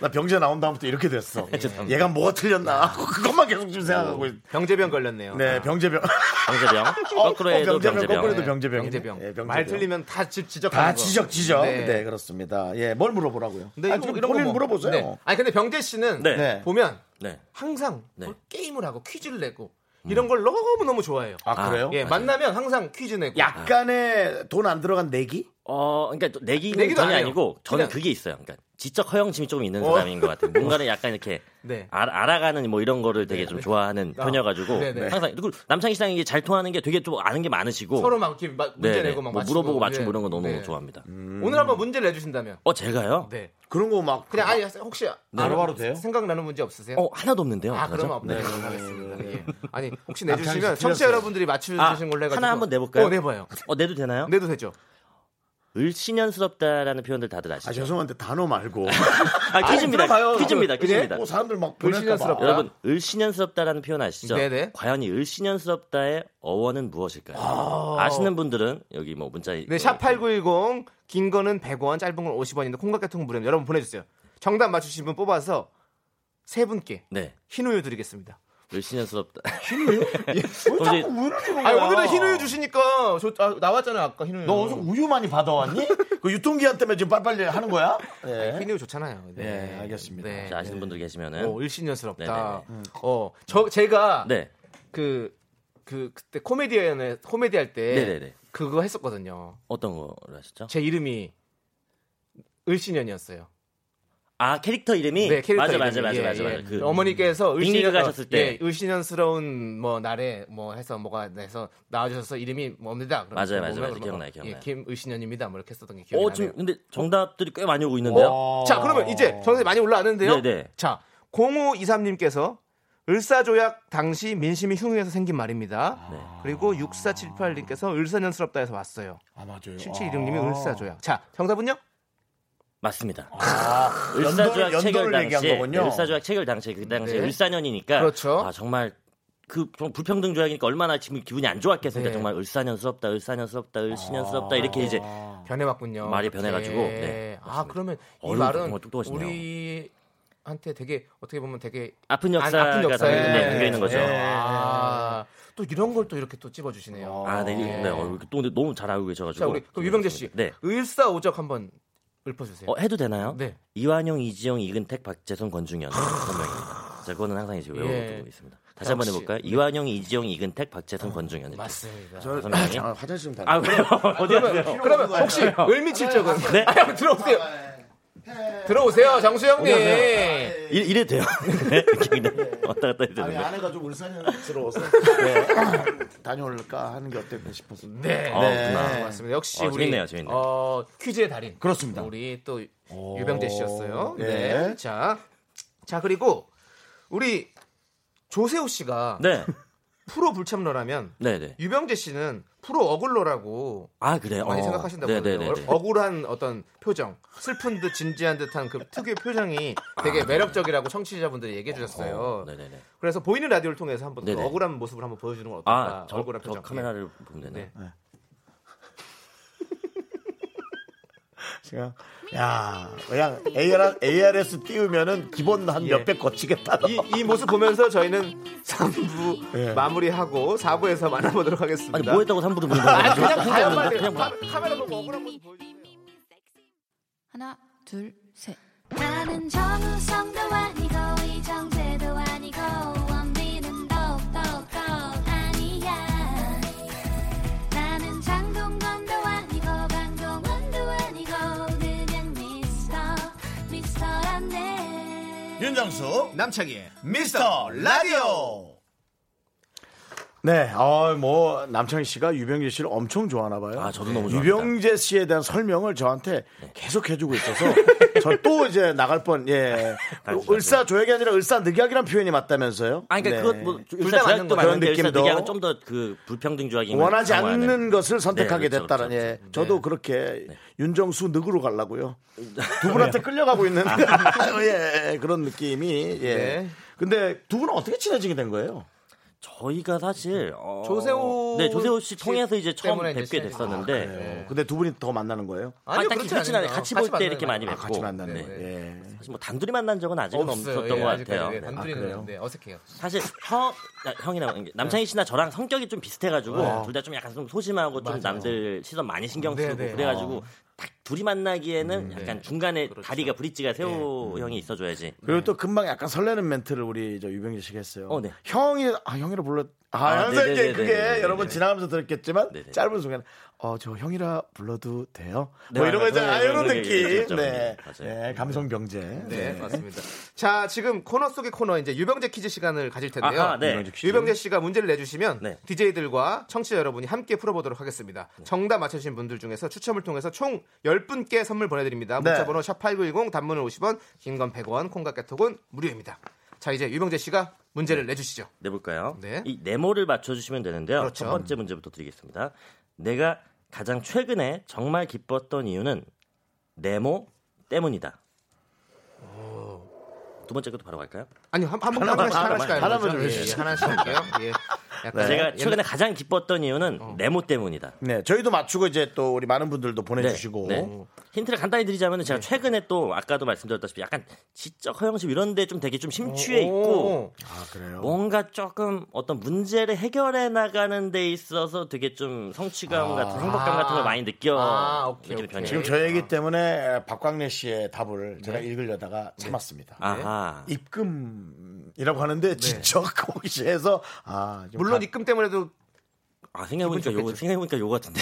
나 병재 나온 다음부터 이렇게 됐어. 얘가 뭐가 틀렸나? 그것만 계속 지금 생각하고 있어. 병재병 걸렸네요. 네, 병재병. 병재병 거꾸로 어, 해도 병재병, 병재병 거꾸로 해도 네. 병재병. 병재병. 예, 병재병. 말 틀리면 다 지, 지적하는 다 거. 지적 지적. 네. 네. 그렇습니다. 예, 뭘 물어보라고요? 근데 아, 이거- 지금 이런 거 본인 뭐- 물어보세요. 네. 아니 근데 병재 씨는 네. 네. 보면 네. 항상 네. 뭘 게임을 하고 퀴즈를 내고 이런 걸 너무 너무 좋아해요. 아, 그래요? 예, 만나면 항상 퀴즈 내고. 약간의 돈 안 들어간 내기? 어, 그러니까 또 내기는 내기도 전혀 아니에요. 아니고 저는 그냥- 그게 있어요. 그러니까 지적 허영심이 조금 있는 어. 사람인 것 같아요. 뭔가를 약간 이렇게 네. 알, 알아가는 뭐 이런 거를 되게 좀 좋아하는 아, 편이어가지고 네네. 항상 그리고 남창희 씨랑 이게 잘 통하는 게 되게 좀 아는 게 많으시고 서로 막 이렇게 막 문제 네네. 내고 막 뭐 맞추고. 물어보고 맞추고 예. 이런 거 너무 네. 좋아합니다. 오늘 한번 문제를 내주신다면. 어 제가요? 네. 그런 거 막. 그냥 아니 혹시 바로바로 돼요? 생각나는 문제 없으세요? 어 하나도 없는데요. 아 어떡하죠? 그러면 없네. 네. 그럼 하겠습니다. 예. 아니 혹시 내주시면 청취자 틀렸어요. 여러분들이 맞추시는 걸로 해가지고 하나 한번 내볼까요? 어, 내봐요. 어 내도 되나요? 내도 되죠. 을신연스럽다라는 표현들 다들 아시죠? 아, 죄송한데 단어 말고. 아, 퀴즈입니다. 들어봐요. 퀴즈입니다. 퀴즈입니다. 뭐 사람들 막 보낼까 봐. 불신연스럽다. 여러분 을신연스럽다라는 표현 아시죠? 네네. 과연 이 을신연스럽다의 어원은 무엇일까요? 아... 시는 분들은 여기 뭐 문자 네, 샵8910 긴 거는 100원, 짧은 건 50원인데 콩깍개통 무료. 여러분 보내주세요. 정답 맞추신 분 뽑아서 세 분께 네 흰 우유 드리겠습니다. 을신연스럽다. 왜 자꾸 우유를 주는 아 거야? 오늘은 흰 우유 주시니까 저, 아, 나왔잖아요 아까 흰 우유. 너 어디서 우유 많이 받아왔니? 그 유통기한 때문에 지금 빨리빨리 하는 거야? 네. 흰 우유 좋잖아요. 네, 네, 알겠습니다. 네. 자, 아시는 분들 계시면은 어, 일신연스럽다. 네네네. 음. 어, 저 제가 네 그, 그, 그때 코미디언에, 코미디 할 때. 네네네. 그거 했었거든요. 어떤 거를 하셨죠? 제 이름이 을신연이었어요. 아 캐릭터 이름이 네, 캐릭터 맞아 이름이. 맞아 맞아 예, 맞아 예. 맞아. 그 어머니께서 빅리그 가셨을 때. 예, 을신연스러운 뭐 날에 뭐 해서 뭐가 해서 나와주셔서 이름이 뭡니다. 맞아요, 맞아요, 맞아요. 그러면 기억나요, 예, 기억나요. 김을신연입니다. 뭐 이렇게 했었던 게 기억이 어 나네요. 지금 근데 정답들이 꽤 많이 오고 있는데요. 어. 자, 그러면 이제 정답이 많이 올라왔는데요. 네네. 자, 0523님께서 을사조약 당시 민심이 흉흉해서 생긴 말입니다. 네. 그리고 6478님께서 을사년스럽다 해서 왔어요. 아, 맞아요. 7726님이 아. 을사조약. 자, 정답은요? 맞습니다. 아, 을사조약 연도를- 체결 당시에 거군요. 을사조약 체결 당시에 그 당시에 네. 을사년이니까 그렇죠. 아 정말 그좀 불평등 조약이니까 얼마나 지금 기분이 안 좋았겠습니까? 네. 정말 을사년스럽다, 을사년스럽다, 을신년스럽다 이렇게 이제 변해왔군요. 말이 변해가지고, 네. 네, 아, 그러면 이 말은 똑똑하시네요. 우리 한테 되게 어떻게 보면 되게 아픈 안- 역사가 아픈 역사에 담겨, 네, 담겨 있는 거죠. 네. 아, 또 이런 걸 또 이렇게 또 찝어주시네요. 아, 네, 네. 네. 또 너무 잘 알고 계셔가지고. 자, 우리 유병재 씨, 네. 을사오적 한번 읊어주세요. 어, 해도 되나요? 네. 이완용, 이지영, 이근택, 박재선, 권중현 선명입니다. 자, 그거는 항상 이제 외우고 예. 있습니다. 다시 한번. 해볼까요? 이완용, 이지영, 이근택, 박재선, 권중현. 이렇게. 맞습니다. 저? 아, 화장실 좀 다녀. 아, 그래요? 어디 가세요? 그러면 혹시 을미칠 적은 네? 아, 형 들어오세요. 들어오세요, 정수영님. 이, 이래도 돼요? 네? 이렇게 그냥 왔다 갔다 해도 아니 되는데. 아내가 좀 울산스러워서 네. 다녀올까 하는 게 어떨까 싶어서. 네, 어, 그렇구나. 맞습니다. 역시 어, 우리 재밌네요, 재밌네요. 어, 퀴즈의 달인. 그렇습니다. 우리 또 유병재 씨였어요. 네. 네. 자, 자 그리고 우리 조세호 씨가 네. 프로 불참러라면 네네. 유병재 씨는 프로 어글러라고 아, 그래요? 많이 어. 생각하신다고 네네네. 하는데요. 억울한 어떤 표정, 슬픈 듯 진지한 듯한 그 특유의 표정이 되게 매력적이라고 청취자분들이 얘기해 주셨어요. 아, 네네네. 그래서 보이는 라디오를 통해서 한번 그 네네. 억울한 모습을 한번 보여주는 건 어떨까? 아, 저, 억울한 저 표정. 카메라를 보면 되네. 네. 제가 야 그냥 AR, ARS 띄우면은 기본 한 예. 몇백 거치겠다. 이, 이 모습 보면서 저희는 3부 예. 마무리하고 4부에서 만나보도록 하겠습니다. 아니, 뭐 했다고 3부도 보는 거예요? 그냥 그냥. 그냥 봐. 카- 카메라 보고 억울한 모습 보여주세요. 하나, 둘, 셋. 나는 정우성도 아니고 이정재도 아니고 윤정수 남창희의 미스터 라디오. 네, 어, 뭐 남창희 씨가 유병재 씨를 엄청 좋아하나 봐요. 아, 저도 너무 좋아합니다. 유병재 씨에 대한 설명을 저한테 계속 해주고 있어서 저 또 이제 나갈 뻔. 예, 가시죠. 을사 조약이 아니라 을사 늑약이란 표현이 맞다면서요? 아니, 그러니까 네. 그것 뭐, 둘다 맞는 거 그런 느낌도. 늑약은 좀더 그 불평등 조약이 원하지 않는 것을 선택하게 네, 그렇죠, 됐다는 그렇죠, 예. 저도 그렇게 윤정수 늑으로 가려고요. 두 분한테 끌려가고 있는 예, 그런 느낌이 예. 네. 근데 두 분은 어떻게 친해지게 된 거예요? 저희가 사실 어... 조세호 네 조세호 씨씨 통해서 이제 처음 이제 뵙게 친해지게 됐었는데 네. 근데 두 분이 더 만나는 거예요? 아니, 딱히 그렇지 그렇진 않아요. 같이 볼때 만나는 이렇게. 많이 아, 뵙고 같이 만났네. 네, 예. 사실 뭐 단둘이 만난 적은 아직은 없어요. 없었던 예, 것. 같아요. 예, 네. 단둘이는 아, 어색해요. 사실 형 아, 형이나 남창희 씨나 저랑 성격이 좀 비슷해가지고 어. 둘다 좀 약간 좀 소심하고 좀 남들 시선 많이 신경 네, 쓰고 네. 그래가지고 딱 둘이 만나기에는 약간 네. 중간에 그렇죠. 다리가 브릿지가 세호 형이 있어줘야지. 그리고 또 금방 약간 설레는 멘트를 우리 저 유병재 씨가 했어요. 어, 네. 형이 아 형이라 불러. 아, 아, 항상 네네네네네. 그게 네네네. 여러분 지나가면서 들었겠지만 네네. 짧은 순간 어저 형이라 불러도 돼요? 네, 뭐 이런 거 맞아요. 있잖아요. 아, 네, 이런 느낌. 있죠. 네. 맞아요. 네, 감성 병재. 네, 맞습니다. 자, 지금 코너 속의 코너 이제 유병재 퀴즈 시간을 가질 텐데요. 아하, 네. 유병재 씨가 문제를 내주시면 네. DJ들과 청취자 여러분이 함께 풀어보도록 하겠습니다. 정답 맞춰주신 분들 중에서 추첨을 통해서 총 10분께 선물 보내드립니다. 네. 문자번호 샵8910 단문은 50원, 긴 건 100원, 콩과 깨톡은 무료입니다. 자, 이제 유병재 씨가 문제를 내주시죠. 내볼까요? 네. 이 네모를 맞춰주시면 되는데요. 그렇죠. 첫 번째 문제부터 드리겠습니다. 내가 가장 최근에 정말 기뻤던 이유는 네모 때문이다. 두 번째 것도 바로 갈까요? 아니, 한, 한, 번 하나만, 하나씩, 하나씩. 하나만 좀 예, 해주시죠. 예, 하나씩 할게요. 예. 약간 제가 최근에 가장 기뻤던 이유는 네모 때문이다. 네, 저희도 맞추고 이제 또 우리 많은 분들도 보내주시고. 네, 네. 힌트를 간단히 드리자면 제가 최근에 또 아까도 말씀드렸다시피 약간 지적 허영심 이런 데 좀 되게 좀 심취해 있고 아 그래요. 뭔가 조금 어떤 문제를 해결해 나가는 데 있어서 되게 좀 성취감 같은 행복감 같은 걸 많이 느껴 아, 오케이, 오케이. 편이에요. 지금 저 얘기 때문에 박광래 씨의 답을 제가 읽으려다가 참았습니다. 아하. 입금이라고 하는데 지적 혹시해서 아좀 물론 가- 입금 때문에도 아 생각해보니까 좋겠죠. 생각해보니까 요거 같은데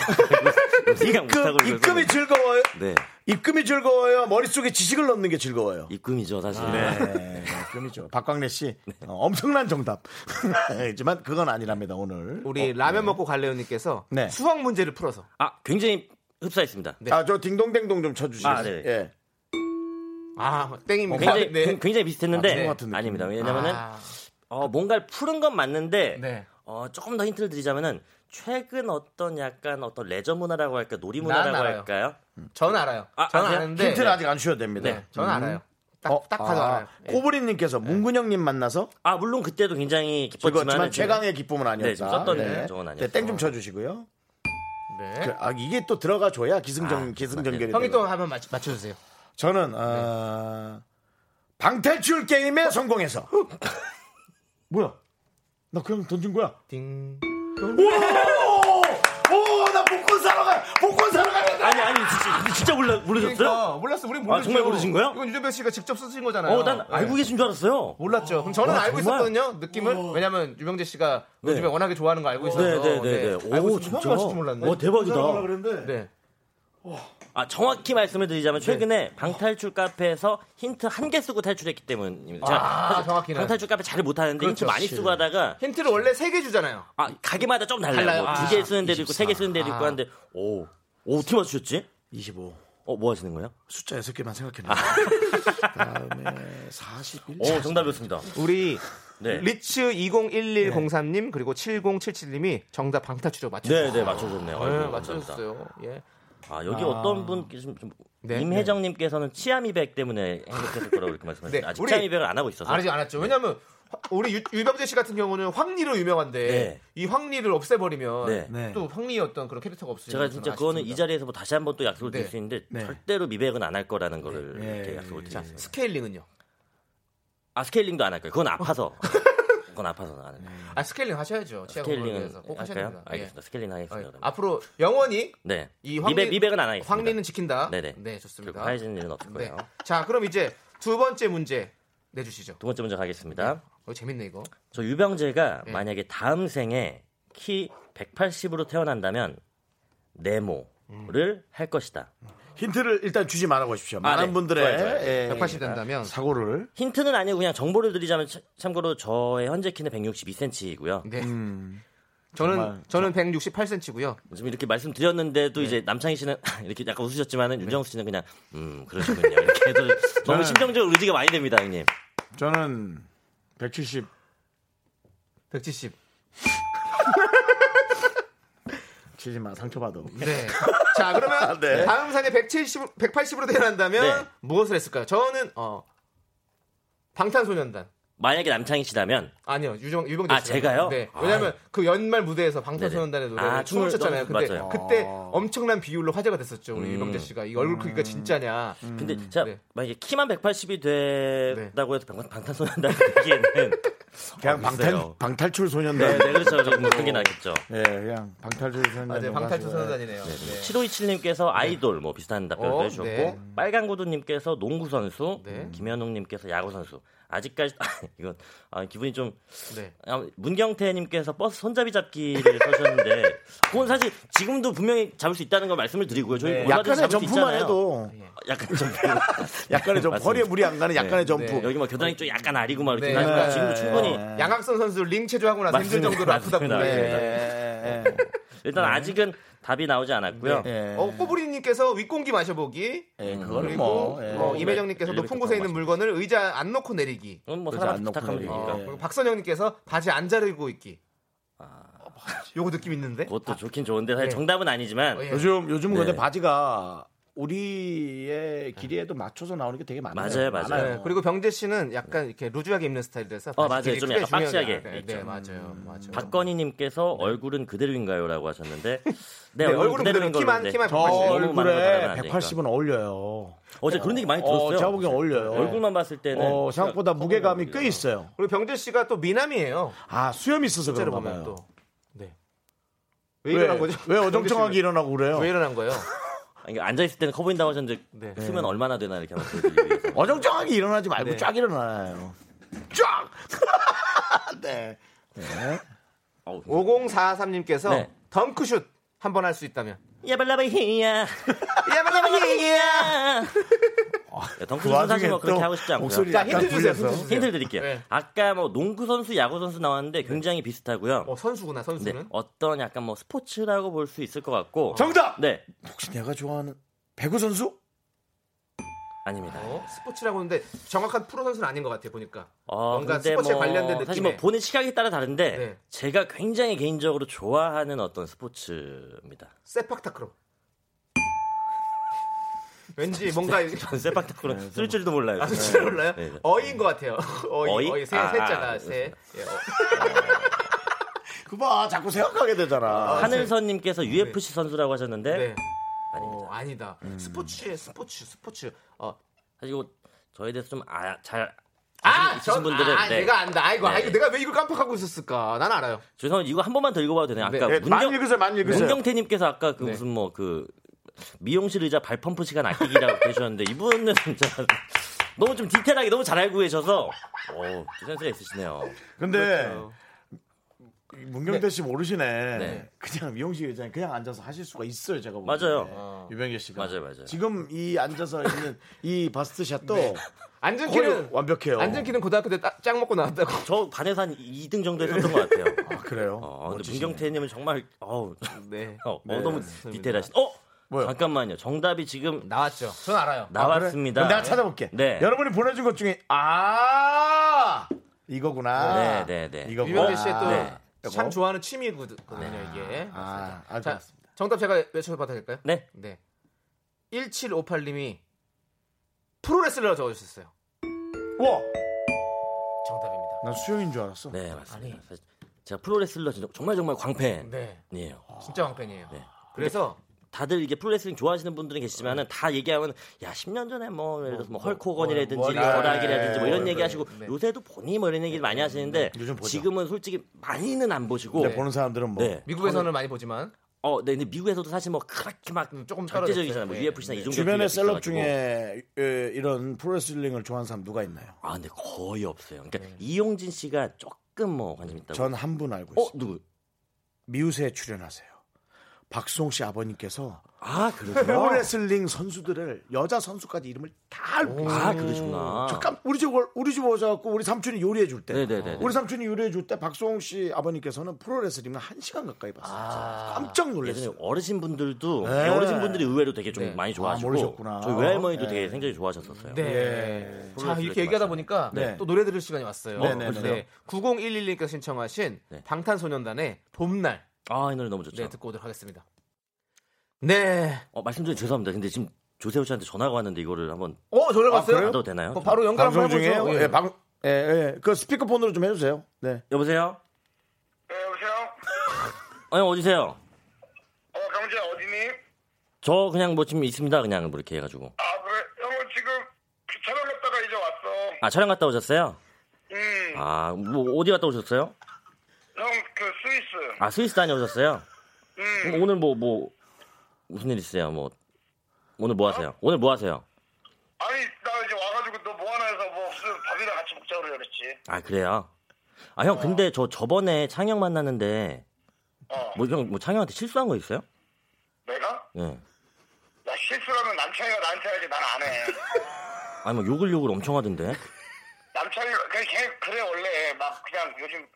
생각 못하고 입금, 입금이 즐거 워요. 네 입금이 즐거워요. 머릿속에 지식을 넣는 게 즐거워요. 입금이죠 사실 네, 입금이죠. 박광래 씨 어, 엄청난 정답. 하지만 그건 아니랍니다 오늘. 우리 라면 먹고 갈래요 님께서 네. 수학 문제를 풀어서 아 굉장히 흡사했습니다 네. 아 저 딩동댕동 좀 쳐주시겠어요? 아, 네. 예. 아 땡입니다. 굉장히 네. 굉장히 비슷했는데 아. 아닙니다 왜냐면은 아, 어, 뭔가를 푸른 건 맞는데 네. 어, 조금 더 힌트를 드리자면은 최근 어떤 약간 어떤 레저 문화라고 할까 놀이 문화라고. 할까요? 저는 알아요. 아, 저는 아세요? 아는데 힌트를 아직 안 주셔도 됩니다. 네, 저는 음. 알아요. 딱, 어, 딱 봐도 아, 알아요. 예. 코브리님께서 문근영님 만나서 아 물론 그때도 굉장히 즐거웠지만 기뻤지만 최강의 기쁨은 아니었다. 네, 좀 썼던 적은 아니었어요. 땡좀 쳐주시고요. 네. 그, 아, 이게 또 들어가 줘야 기승전 기승전결이. 형이. 또 한번 맞, 맞춰주세요. 저는 어, 방탈출 게임에 성공해서 뭐야? 나 그냥 던진 거야. 띵. 오, 나 복권 사러 가. 복권 사러 가야 아니 아니 진짜, 진짜 몰라 모르셨어요? 그러니까 몰랐어. 우리 모르죠. 정말 모르신 거예요? 이건 유재석 씨가 직접 쓰신 거잖아요. 어난 네. 알고 계신 줄 알았어요. 몰랐죠. 그럼 저는 와, 알고 정말? 있었거든요. 느낌을. 왜냐면 유명재 씨가 네. 요즘에 워낙에 좋아하는 거 알고 있어서. 네네네. 알고 오 있었는데 진짜. 형이 맞을 줄 몰랐네. 어 대박이다. 그랬는데 네. 아 정확히 말씀을 드리자면 최근에 방탈출 카페에서 힌트 한 개 쓰고 탈출했기 때문입니다. 제가 아, 사실 정확히는. 방탈출 카페 잘 못하는데 힌트 그렇죠. 많이 쓰고 하다가 힌트를 원래 세 개 주잖아요. 아 가게마다 좀 달라요. 달라요. 뭐 아, 두개 쓰는 데도 있고 세 개 쓰는 데도 있고 아. 한데 오, 오 어떻게 맞추셨지? 25. 어 뭐 하시는 거예요? 숫자 6개만 생각했는데. 그다음에 41. 오 정답이었습니다. 우리 네. 리츠 201103님 그리고 7077님이 정답 방탈출력 맞추셨어요. 네, 네 맞춰줬네요. 네, 맞추셨어요. 예. 아 여기 어떤 분께 좀, 좀 네, 임혜정님께서는 치아미백 때문에 행복했을 거라고 이렇게 말씀하셨는데 네, 아직 우리- 치아미백을 안 하고 있어서 알지 않았죠. 왜냐면 화- 우리 유, 유병재 씨 같은 경우는 황리로 유명한데 네. 이 황리를 없애버리면 네. 네. 또 황리였던 그런 캐릭터가 없으니까 제가 진짜 그거는 이 자리에서 뭐 다시 한번 또 약속을 드릴 네. 수 있는데 네. 절대로 미백은 안 할 거라는 거를 네. 이렇게 네. 약속을 자 드리겠습니다. 스케일링은요. 아 스케일링도 안 할 거예요. 그건 아파서. 그건 아파서 안 해요. 아 스케일링 하셔야죠. 스케일링은 위해서 꼭 하셔야? 됩니다. 예. 알겠습니다. 스케일링 하겠습니다. 어, 그러면. 앞으로 영원히 네. 이 황니, 미백 미백은 안 하겠습니다. 황니는 지킨다. 네네. 네 좋습니다. 하얘지는 일은 없을 네. 거예요. 자 그럼 이제 두 번째 문제 내주시죠. 두 번째 문제 가겠습니다. 어, 재밌네 이거. 저 유병재가 네. 만약에 다음 생에 키 180으로 태어난다면 네모를 할 것이다. 힌트를 일단 주지 말아 보십시오. 아, 많은 네. 분들의 좋아요, 좋아요. 예, 180 된다면 사고를 힌트는 아니고 그냥 정보를 드리자면 참- 참고로 저의 현재 키는 162cm이고요. 네. 음, 저는. 저는 168cm고요. 지금 이렇게 말씀드렸는데도 네. 이제 남창희 씨는 이렇게 약간 웃으셨지만은 윤정수 씨는 그냥 음 그러시군요. 이렇게 해도 너무 저는- 심정적 의지가 많이 됩니다, 형님. 저는 170 170. 치지 마 상처 받아. 네. 자, 그러면 네. 다음 생에 170, 180으로 태어난다면 네. 무엇을 했을까요? 저는 어 방탄소년단. 만약에 남창희 씨라면 아니요, 유정 유병재 아, 씨. 제가요? 네. 왜냐면 그 연말 무대에서 방탄소년단의. 노래를 아, 춤을 췄잖아요. 근데 맞아요. 그때 어. 엄청난 비율로 화제가 됐었죠. 우리 음. 유병재 씨가 이 얼굴 크기가 진짜냐. 근데 제가 네. 만약에 키만 180이 된다고 해서 방, 방탄소년단 되기에는 그냥 어, 방탈. 방탈출 네, 소년단. 네, 그렇죠. 좀 크게 나겠죠. 예, 그냥 방탈출 소년단. 맞아요. 방탄소년단이네요. 네. 7527님께서 아이돌 뭐 비슷한 답변을 어, 해주셨고 네. 빨간구두님께서 농구 선수, 네. 김현웅님께서 야구 선수. 아직까지 이건 아, 기분이 좀 네. 아, 문경태님께서 버스 손잡이 잡기를 써주셨는데 그건 사실 지금도 분명히 잡을 수 있다는 걸 말씀을 드리고요. 저희 네. 약간의 점프만. 해도 약간 점프. 약간의 점. 허리에 물이 안 가는 약간의 네. 점프. 네. 여기 막 겨드랑이 쪽 약간 아리고 막 이렇게 네. 하지만 네. 지금도 충분히 네. 양학선 선수 링 체조하고 나서 힘들 맞습니다. 정도로 아프다고. 예, 예, 일단 아직은 답이 나오지 않았고요. 예. 어, 꼬부리님께서 윗공기 마셔보기. 예, 그거는 그리고 뭐 예. 어, 임혜정님께서 네. 높은 곳에 있는 물건을 의자 안 놓고 내리기. 그건 뭐 사람 안 놓고 부탁하면 내리기. 되니까. 어, 예. 그리고 박선영님께서 바지 안 자르고 있기. 요거 느낌 있는데? 그것도 좋긴 좋은데 사실 네. 정답은 아니지만 어, 예. 요즘 요즘은 네. 근데 바지가 우리의 길이에도 맞춰서 나오는 게 되게 많아요. 맞아요, 맞아요. 네, 그리고 병재 씨는 약간 이렇게 루즈하게 입는 스타일이라서 어, 맞아요. 좀 약간 박시하게 네. 네, 맞아요, 맞아요. 박건희 님께서 얼굴은 그대로인가요라고 하셨는데 네, 네, 얼굴은 그대로 걸로 키만 네. 키만 저 180. 너무 많은 거 다르면 얼굴에 안 되니까. 180은 어울려요. 어제 그런 얘기 많이 어, 들었어요. 제가 보기엔 어울려요. 얼굴만 봤을 때는 어, 생각보다 무게감이 커꽤 있어요. 그리고 병재 씨가 또 미남이에요. 아, 수염이 있어서 그런가 봐요. 또. 네. 왜 일어난 거죠? 왜 어정쩡하게 일어나고 그래요? 왜 일어난 거예요? 아니, 앉아 있을 때는 커 보인다고 하셨는데 네. 쓰면 얼마나 되나 이렇게 한번 보여드리기 위해서. 어정쩡하게 일어나지 말고 네. 쫙 일어나요. 쫙! 네. 어우, 5043님께서 네. 덩크슛 한 번 할 수 있다면. 야발라바히야 야발라바히야 덩크슛은 사실 뭐 그렇게 하고 싶지 않고요. 목소리 자, 약간 힌트 주세요, 불려서. 힌트 드릴게요. 네. 아까 뭐 농구 선수, 야구 선수 나왔는데 굉장히 비슷하고요. 어, 선수구나, 네, 선수는. 어떤 약간 뭐 스포츠라고 볼 수 있을 것 같고. 정답! 네, 혹시 내가 좋아하는 배구 선수? 아닙니다. 어? 스포츠라고 하는데 정확한 프로 선수는 아닌 것 같아요 보니까. 어, 뭔가 근데 스포츠에 뭐 관련된 사실 느낌의- 뭐 보는 시각에 따라 다른데 네. 제가 굉장히 개인적으로 좋아하는 어떤 스포츠입니다. 세팍타크로. 왠지 뭔가 전 세팍타크로는 쓸 줄도 몰라요. 아, 진짜 몰라요? 네, 네. 어이인 것 같아요. 어이, 어이? 어이, 새, 아, 새자가 아, 새. 예, 어. 그봐 자꾸 생각하게 되잖아. 하늘선님께서 UFC 선수라고 하셨는데 네. 어, 아니다. 스포츠에 스포츠, 스포츠. 어. 사실 이거 저에 대해서 좀잘 아, 있으신 저, 분들은 아, 네. 내가 안다. 아이고, 네. 아이고, 내가 왜 이걸 깜빡하고 있었을까? 난 알아요. 죄송한데 이거 한 번만 더 읽어봐도 되나요? 아까 네, 많이 문경 읽으세요, 많이 읽으세요. 문경태님께서 아까 그 네. 무슨 뭐 그 미용실 의자 발펌프 시간 아끼기라고 해주셨는데 이분은 진짜 너무 좀 디테일하게 너무 잘 알고 계셔서 오, 센스가 있으시네요. 근데 그렇죠. 문경태 씨 모르시네. 네. 그냥 미용실 의자에 그냥 앉아서 하실 수가 있어요, 제가 보기에. 맞아요. 유병재 씨가. 맞아요, 맞아요. 지금 이 앉아서 있는 이 바스트샷도 앉은 거의 키는, 완벽해요. 앉은 키는 고등학교 때짱 먹고 나왔다고. 저 반에서 한 2등 정도에 섰던 것 같아요. 아, 그래요? 어, 근데. 문경태님은 정말 어우, 네. 어, 어, 네, 너무. 디테일하시. 어 뭐요? 잠깐만요. 정답이 지금 나왔죠. 전 알아요. 나왔습니다. 그럼 내가 찾아볼게. 네. 여러분이 보내준 것 중에 아 이거구나. 네, 네, 네. 이거구나. 유명재 씨의 또 네. 참 좋아하는 취미거든요, 이게. 아, 아, 자, 알겠습니다. 정답 제가 외쳐봐도 될까요? 네. 네. 1758님이 프로레슬러 적어주셨어요. 와, 정답입니다. 난 수영인 줄 알았어. 네 맞습니다. 사실 제가 프로레슬러 진짜 정말 정말 광팬이에요. 네. 아. 진짜 왕팬이에요. 네. 그래서 다들 이게 프로레슬링 좋아하시는 분들은 계시지만은 다 얘기하면 야 10년 전에 뭐 예를 들어서 뭐 헐크 호건이라든지 뭐, 버락이라든지 뭐 이런 네, 얘기하시고 네. 요새도 보니 뭐 이런 얘기를 많이 하시는데 요즘 보죠. 지금은 솔직히 많이는 안 보시고 보는 사람들은 뭐 네. 미국에서는 많이 보지만 어, 네, 근데 미국에서도 사실 뭐 그렇게 막 조금 절대적이잖아요. 뭐. UFC나 네. 이 정도 주변의 비율이 셀럽. 중에 에, 이런 프로레슬링을 좋아하는 사람 누가 있나요? 아, 근데 거의 없어요. 그러니까 네. 이용진 씨가 조금 뭐 관심 있다고. 전 한 분 알고 어, 있어요. 누구? 미우새에 출연하세요. 박수홍 씨 아버님께서 아, 그러세요? 프로레슬링 선수들을 여자 선수까지 이름을 다 알고. 아, 그러시구나. 잠깐 우리 집 올- 우리 집 오셔 갖고 우리 삼촌이 요리해 줄 때, 네네네. 우리 삼촌이 요리해 줄 때 박수홍 씨 아버님께서는 프로 레슬링을 한 시간 가까이 봤어요. 깜짝 놀랐어요. 예전에 어르신 분들도 네. 어르신 분들이 의외로 되게 좀 네. 많이 좋아하시고 아, 모르셨구나. 저희 외할머니도 네. 되게 굉장히 좋아하셨었어요. 네. 예. 자, 이렇게 얘기하다. 보니까 네. 또 노래 들을 시간이 왔어요. 네, 네, 네. 9011님께서 신청하신 네. 방탄소년단의 봄날 아, 이 노래 너무 좋죠. 네, 듣고 오도록 하겠습니다. 네. 어, 말씀 중에 죄송합니다. 근데 지금 조세호 씨한테 전화가 왔는데 이거를 한번 어, 전화 왔어요? 그래요? 받아도 되나요? 어, 바로 연결 한번 해보죠. 중에요? 예. 예, 방, 예, 예. 그 스피커폰으로 좀 해주세요. 네. 여보세요? 네, 여보세요? 어, 형 어디세요? 어, 병재 어디니? 저 그냥 뭐 지금 있습니다. 그냥 뭐 이렇게 해가지고. 아, 그래? 형은 지금 촬영 갔다가 이제 왔어. 아, 촬영 갔다 오셨어요? 음, 아, 뭐 어디 갔다 오셨어요? 아, 스위스 다녀오셨어요? 음, 오늘 뭐, 뭐, 무슨 일 있어요? 뭐, 오늘 뭐 하세요? 오늘 뭐 하세요? 아니, 나 이제 와가지고 너 뭐 하나 해서 뭐 없으면 밥이랑 같이 먹자고 그랬지. 아, 그래요? 아, 형, 근데 저 저번에 창영 만났는데, 어, 뭐, 형, 뭐 창영한테 실수한 거 있어요? 내가? 예. 야, 실수라면 남창이가 나한테 해야지 난 안 해. 아니, 뭐 욕을 욕을 엄청 하던데. 남창이가, 그냥 걔, 그래, 원래. 막 그냥 요즘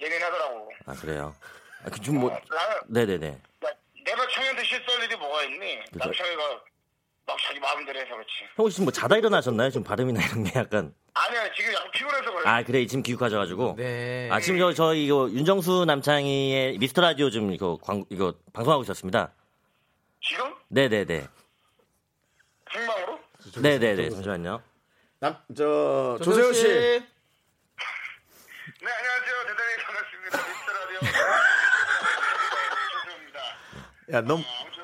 예민하더라고. 아, 그래요? 아, 그, 좀 뭐, 나는, 네네네. 야, 내가 창이한테 실수할 일이 뭐가 있니? 그죠. 남창이가 막 자기 마음대로 해서 그렇지. 형 지금 뭐 자다 일어나셨나요? 지금 발음이나 이런 게 약간. 아니야, 지금 약간 피곤해서 그래. 아, 그래. 지금 기육하셔가지고. 네. 아, 지금 저, 저, 이거, 윤정수 남창희의 미스터 라디오 좀 이거 광, 이거 방송하고 있었습니다. 지금? 네네네. 생방으로? 네네네. 잠시만요. 남, 저, 조세호 씨. 네, 안녕하세요. 대단히 반갑습니다. 미스터 라디오. 조세호입니다. 야, 넌, 아무튼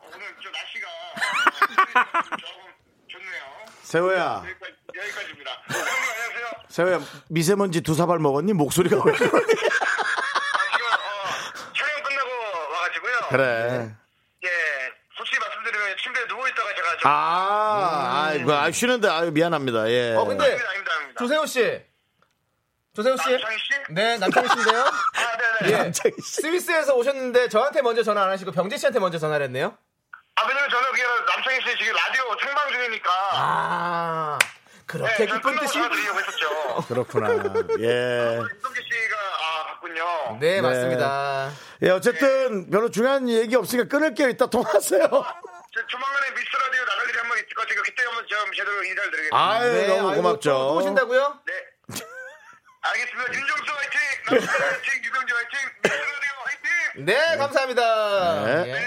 오늘 저 날씨가 조금 좋네요. 세호야. 여기까지, 여기까지입니다. 안녕하세요. 세호야, 미세먼지 두 사발 먹었니? 목소리가 왜 그러니? 아, 지금 어, 촬영 끝나고 와가지고요. 그래. 예, 솔직히 말씀드리면 침대에 누워 있다가 제가 좀 아, 아이고, 아, 쉬는데, 아유, 미안합니다. 예. 어, 근데 아닙니다, 아닙니다, 아닙니다. 조세호 씨. 조세호 씨? 남창희 씨? 네, 남창희 씨인데요. 예. 스위스에서 오셨는데 저한테 먼저 전화 안 하시고 병재 씨한테 먼저 전화를 했네요. 아, 왜냐면 저는 그냥 남창희 씨 지금 라디오 생방 중이니까. 아, 그렇게 네, 기쁜 뜻이. 그렇구나. 예. 이동기 씨가 아 봤군요. 네, 맞습니다. 예, 어쨌든 별로 중요한 얘기 없으니까 끊을게요. 이따 통화하세요. 저 조만간에 미스터 라디오 나갈 일이 한 번 있을 것 같으니까 그때 한번 좀 제대로 인사를 드리겠습니다. 아유, 네, 너무 고맙죠. 또, 또 오신다고요? 네. 알겠습니다. 윤정수 화이팅! 남편 화이팅! 유병재 화이팅! 미스터라디오 화이팅! 네, 감사합니다. 네. 예.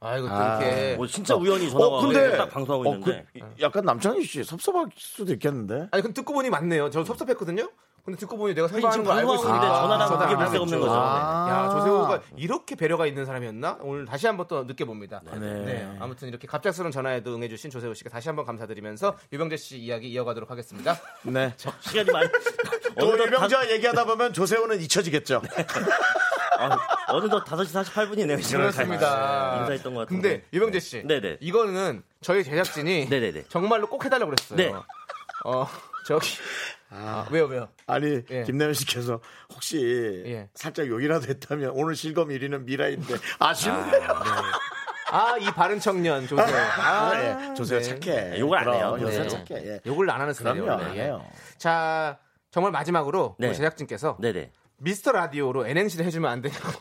아이고 또 아, 이렇게 뭐 진짜 우연히 전화가 어, 근데 딱 방송하고 어, 있는데 그, 약간 남창희 씨 섭섭할 수도 있겠는데. 아니 근데 듣고 보니 맞네요. 저 섭섭했거든요. 근데 듣고 보니 내가 지금 거 알고 방송하고 있으니까 있는데 전화랑 전화 그게 안 물색 없는. 거죠. 아. 야 조세호가 이렇게 배려가 있는 사람이었나? 오늘 다시 한번 또 느껴봅니다. 네. 네. 아무튼 이렇게 갑작스러운 전화에도 응해주신 조세호 씨가 다시 한번 감사드리면서 유병재 씨 이야기 이어가도록 하겠습니다. 네. 시간이 많이 또 어느덧 유병자 얘기하다 보면 조세호는 잊혀지겠죠. 다, 아, 어느덧 5시 48분이네요. 그렇습니다. 인사했던 것 같은데. 근데 유병재 씨, 네네. 이거는 저희 제작진이 네네네. 정말로 꼭 해달라고 그랬어요. 네. 어 저기 아, 왜요 왜요? 아니 예. 김나연 씨께서 혹시 예. 살짝 욕이라도 했다면 오늘 실검 1위는 미라인데 아쉽네요. 아이 바른 청년 조세호. 아, 아, 예. 조세호 네. 착해. 욕을 안 해요. 조세호 네. 착해. 예. 욕을 안 하는 스타일이에요. 원래. 안 해요. 자 정말 마지막으로 네. 우리 제작진께서 네네. 미스터 라디오로 N행시를 해주면 안 되냐고.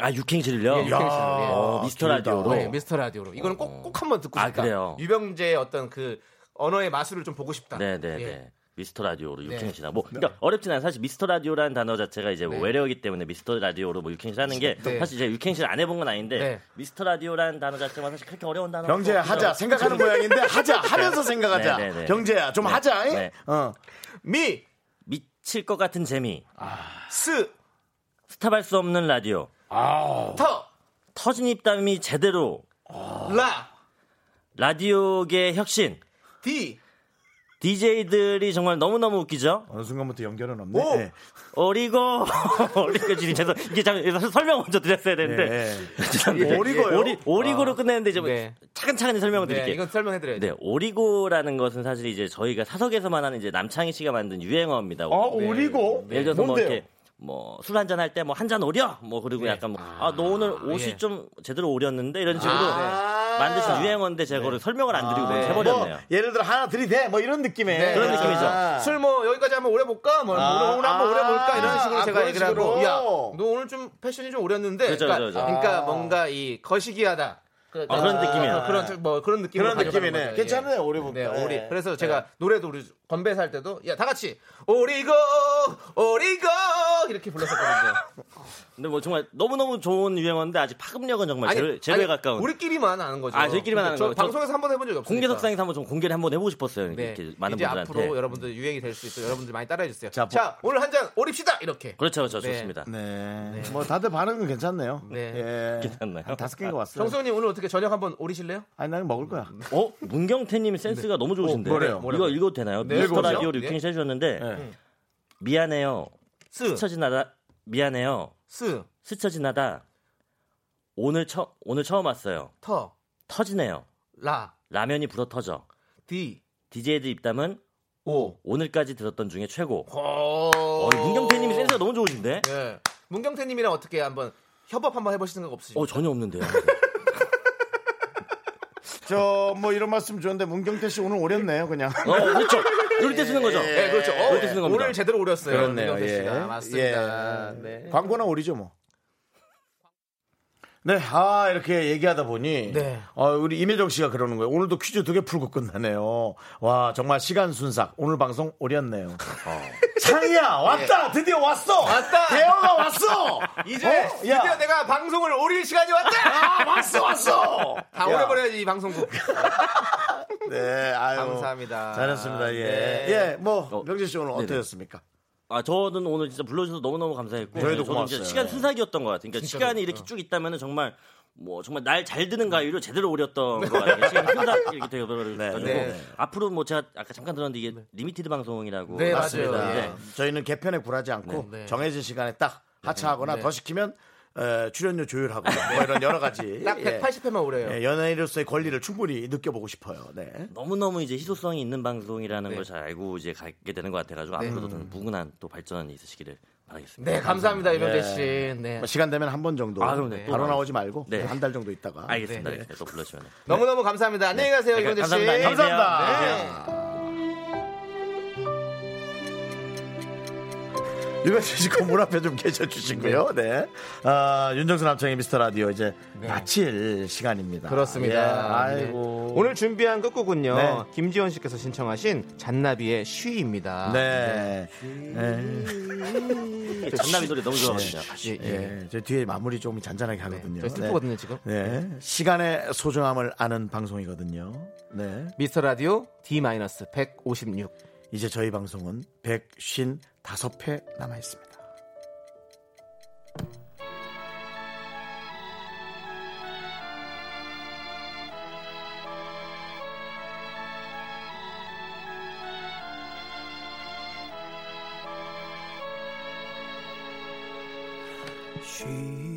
아 육행실을요? 예, 육행시를. 예. 어, 미스터 라디오로. 네, 미스터 라디오로. 이거는 꼭, 꼭 한번 듣고 아, 싶다. 그래요? 유병재의 어떤 그 언어의 마술을 좀 보고 싶다. 네네네. 예. 미스터 라디오로 네. 육행시나 뭐 그러니까 어렵진 않아요. 사실 미스터 라디오라는 단어 자체가 이제 뭐 네. 외래어기 때문에 미스터 라디오로 뭐 육행시 하는 게 네. 사실 제가 육행시를 안 해본 건 아닌데 네. 미스터 라디오라는 단어 자체가 사실 그렇게 어려운 단어 병재야 하자 생각하는 모양인데 하자 하면서 생각하자. 네, 네, 네. 병재야 좀 하자. 잉? 네. 어. 미, 미칠 것 같은 재미 스, stop할 수 없는 라디오 터, 터진 입담이 제대로 라, 라디오계 혁신 디, DJ들이 정말 너무너무 웃기죠? 어느 순간부터 연결은 없네. 오! 네. 어리고 어리고 지금 죄송 이게 잠 설명 먼저 드렸어야 되는데 네. 오리고요? 오리 오리고로 끝냈는데 이제 뭐 네. 차근차근히 설명을 네, 드릴게요. 이건 설명해드려야 돼요. 네, 오리고라는 것은 사실 이제 저희가 사석에서만 하는 이제 남창희 씨가 만든 유행어입니다. 어, 오리고? 예를 들어서 뭐 뭔데요? 이렇게 뭐술 한잔 할 때 뭐 한 잔 오려 뭐 그리고 약간 뭐아너 오늘 옷이 예. 좀 제대로 오렸는데 이런 식으로 아. 만드신 유행어인데 제가 그걸 설명을 안 드리고 그냥 네. 해버렸네요. 뭐, 예를 들어 하나 들이대 뭐 이런 느낌의 네. 그런 느낌이죠. 아. 술뭐 여기까지 한번 오래 볼까? 뭐 아, 오늘 한번 아, 오래 볼까? 이런 식으로 아, 제가 얘기를 하고 식으로. 야, 너 오늘 좀 패션이 좀 오렸는데 그렇죠, 그러니까, 그렇죠. 그러니까 아. 뭔가 이 거시기하다. 그, 아, 그런 느낌이에요. 그런 뭐 그런 느낌으로 그런 느낌이네. 거죠. 괜찮아요, 오래 볼까? 네, 오리. 예. 그래서 제가 노래도 우리 건배사 할 때도 야 다 같이 오리고 오리고 이렇게 불렀었거든요. 근데 뭐 정말 너무 너무 좋은 유행어인데 아직 파급력은 정말 제로, 제로에 아니, 가까운. 우리끼리만 아는 거죠. 아, 저희끼리만 아는 저 거죠. 저 방송에서 한번 해본 적이 없어요. 공개석상에서 한번 좀 공개를 한번 해보고 싶었어요. 네. 이렇게 많은 이제 분들한테. 앞으로 여러분들 유행이 될 수 있도록 여러분들 많이 따라해 주세요. 자, 자, 오늘 한 잔 오립시다 이렇게. 그렇죠, 그렇죠. 네. 좋습니다. 네. 뭐 다들 반응은 괜찮네요. 네. 예. 괜찮나요? 한 다섯 개인 것 같습니다. 정수님 오늘 어떻게 저녁 한번 오리실래요? 아니 나는 먹을 거야. 어? 문경태님 센스가 너무 좋으신데. 어, 뭐래요? 이거 읽어도 되나요? 네, 미스터 네. 육행시 해주셨는데 네. 미안해요. 스, 스쳐 지나다 미안해요. 스, 스쳐 지나다 오늘 처 오늘 처음 왔어요. 터, 터지네요. 라, 라면이 불어 터져. 디, DJ들 입담은 오. 오늘까지 들었던 중에 최고. 어, 어, 문경태님이 센스가 너무 좋으신데? 네. 문경태님이랑 어떻게 한번 협업 한번 해보실 생각 없으십니까? 어 전혀 없는데요. 저 뭐 이런 말씀 좋은데 문경태 씨 오늘 오렸네요 그냥. 어, 그렇죠. 이럴 때 쓰는 거죠. 네, 그렇죠. 어, 그럴 때 쓰는 겁니다. 오늘 제대로 오렸어요. 그렇네요. 예. 맞습니다. 예. 네. 광고나 오리죠 뭐. 네, 아 이렇게 얘기하다 보니 네. 어, 우리 임혜정 씨가 그러는 거예요. 오늘도 퀴즈 두 개 풀고 끝나네요. 와 정말 시간 순삭. 오늘 방송 오렸네요. 창이야 왔다 드디어 왔어. 왔다. 대화가 왔어. 이제 어? 드디어 야. 내가 방송을 오릴 시간이 왔다. 아 왔어 왔어. 다 야. 오래버려야지 이 방송국. 네, 아유. 감사합니다. 잘했습니다. 예, 네. 예, 뭐 어, 병재 씨 오늘 네네. 어떠셨습니까? 아 저는 오늘 진짜 불러주셔서 너무너무 감사했고 저희도. 진짜 시간 순삭이었던 것 같아요. 그러니까. 시간이 이렇게 쭉 있다면은 정말 뭐 정말 날 잘 드는 가위로 제대로 오렸던 것 같아요. 시간 순삭 이렇게 되어버려가지고 네. 앞으로 뭐 제가 아까 잠깐 들었는데 이게 limited 방송이라고 네, 맞아요. 드렸는데 예. 저희는 개편에 굴하지 않고 네. 네. 정해진 시간에 딱 하차하거나 네. 더 시키면 에, 출연료 조율하고 뭐 이런 여러 가지 딱 예. 180회만 오래요. 예, 연예인으로서의 권리를 충분히 느껴보고 싶어요. 네. 너무너무 이제 희소성이 있는 방송이라는 네. 걸잘 알고 이제 가게 되는 것 같아가지고 앞으로도 저는 무궁한 또 발전이 있으시기를 바라겠습니다. 네, 감사합니다, 이병재 예. 씨. 네. 뭐 시간 되면 한 번 정도 아, 그럼 네. 바로 또 나오지 말고 네. 한달 정도 있다가 알겠습니다. 네. 네, 또 불러주시면. 너무너무 감사합니다. 안녕히 가세요, 네, 이병재 씨. 감사합니다. 감사합니다. 네. 유명세 씨건물 앞에 좀 계셔 주시고요. 네. 아, 윤정수 남창의 미스터 라디오 이제 마칠 시간입니다. 그렇습니다. 예, 네. 아이고. 오늘 준비한 끝곡은요. 네. 김지원 씨께서 신청하신 잔나비의 쉬입니다. 네. 네. 잔나비 노래 너무 좋아합니다. 예, 예. 예, 저 뒤에 마무리 좀 잔잔하게 하거든요. 저희 슬프거든요, 지금. 네. 시간의 소중함을 아는 방송이거든요. 네. 미스터 라디오 D-156. 이제 저희 방송은 155회 남아 있습니다. 쉬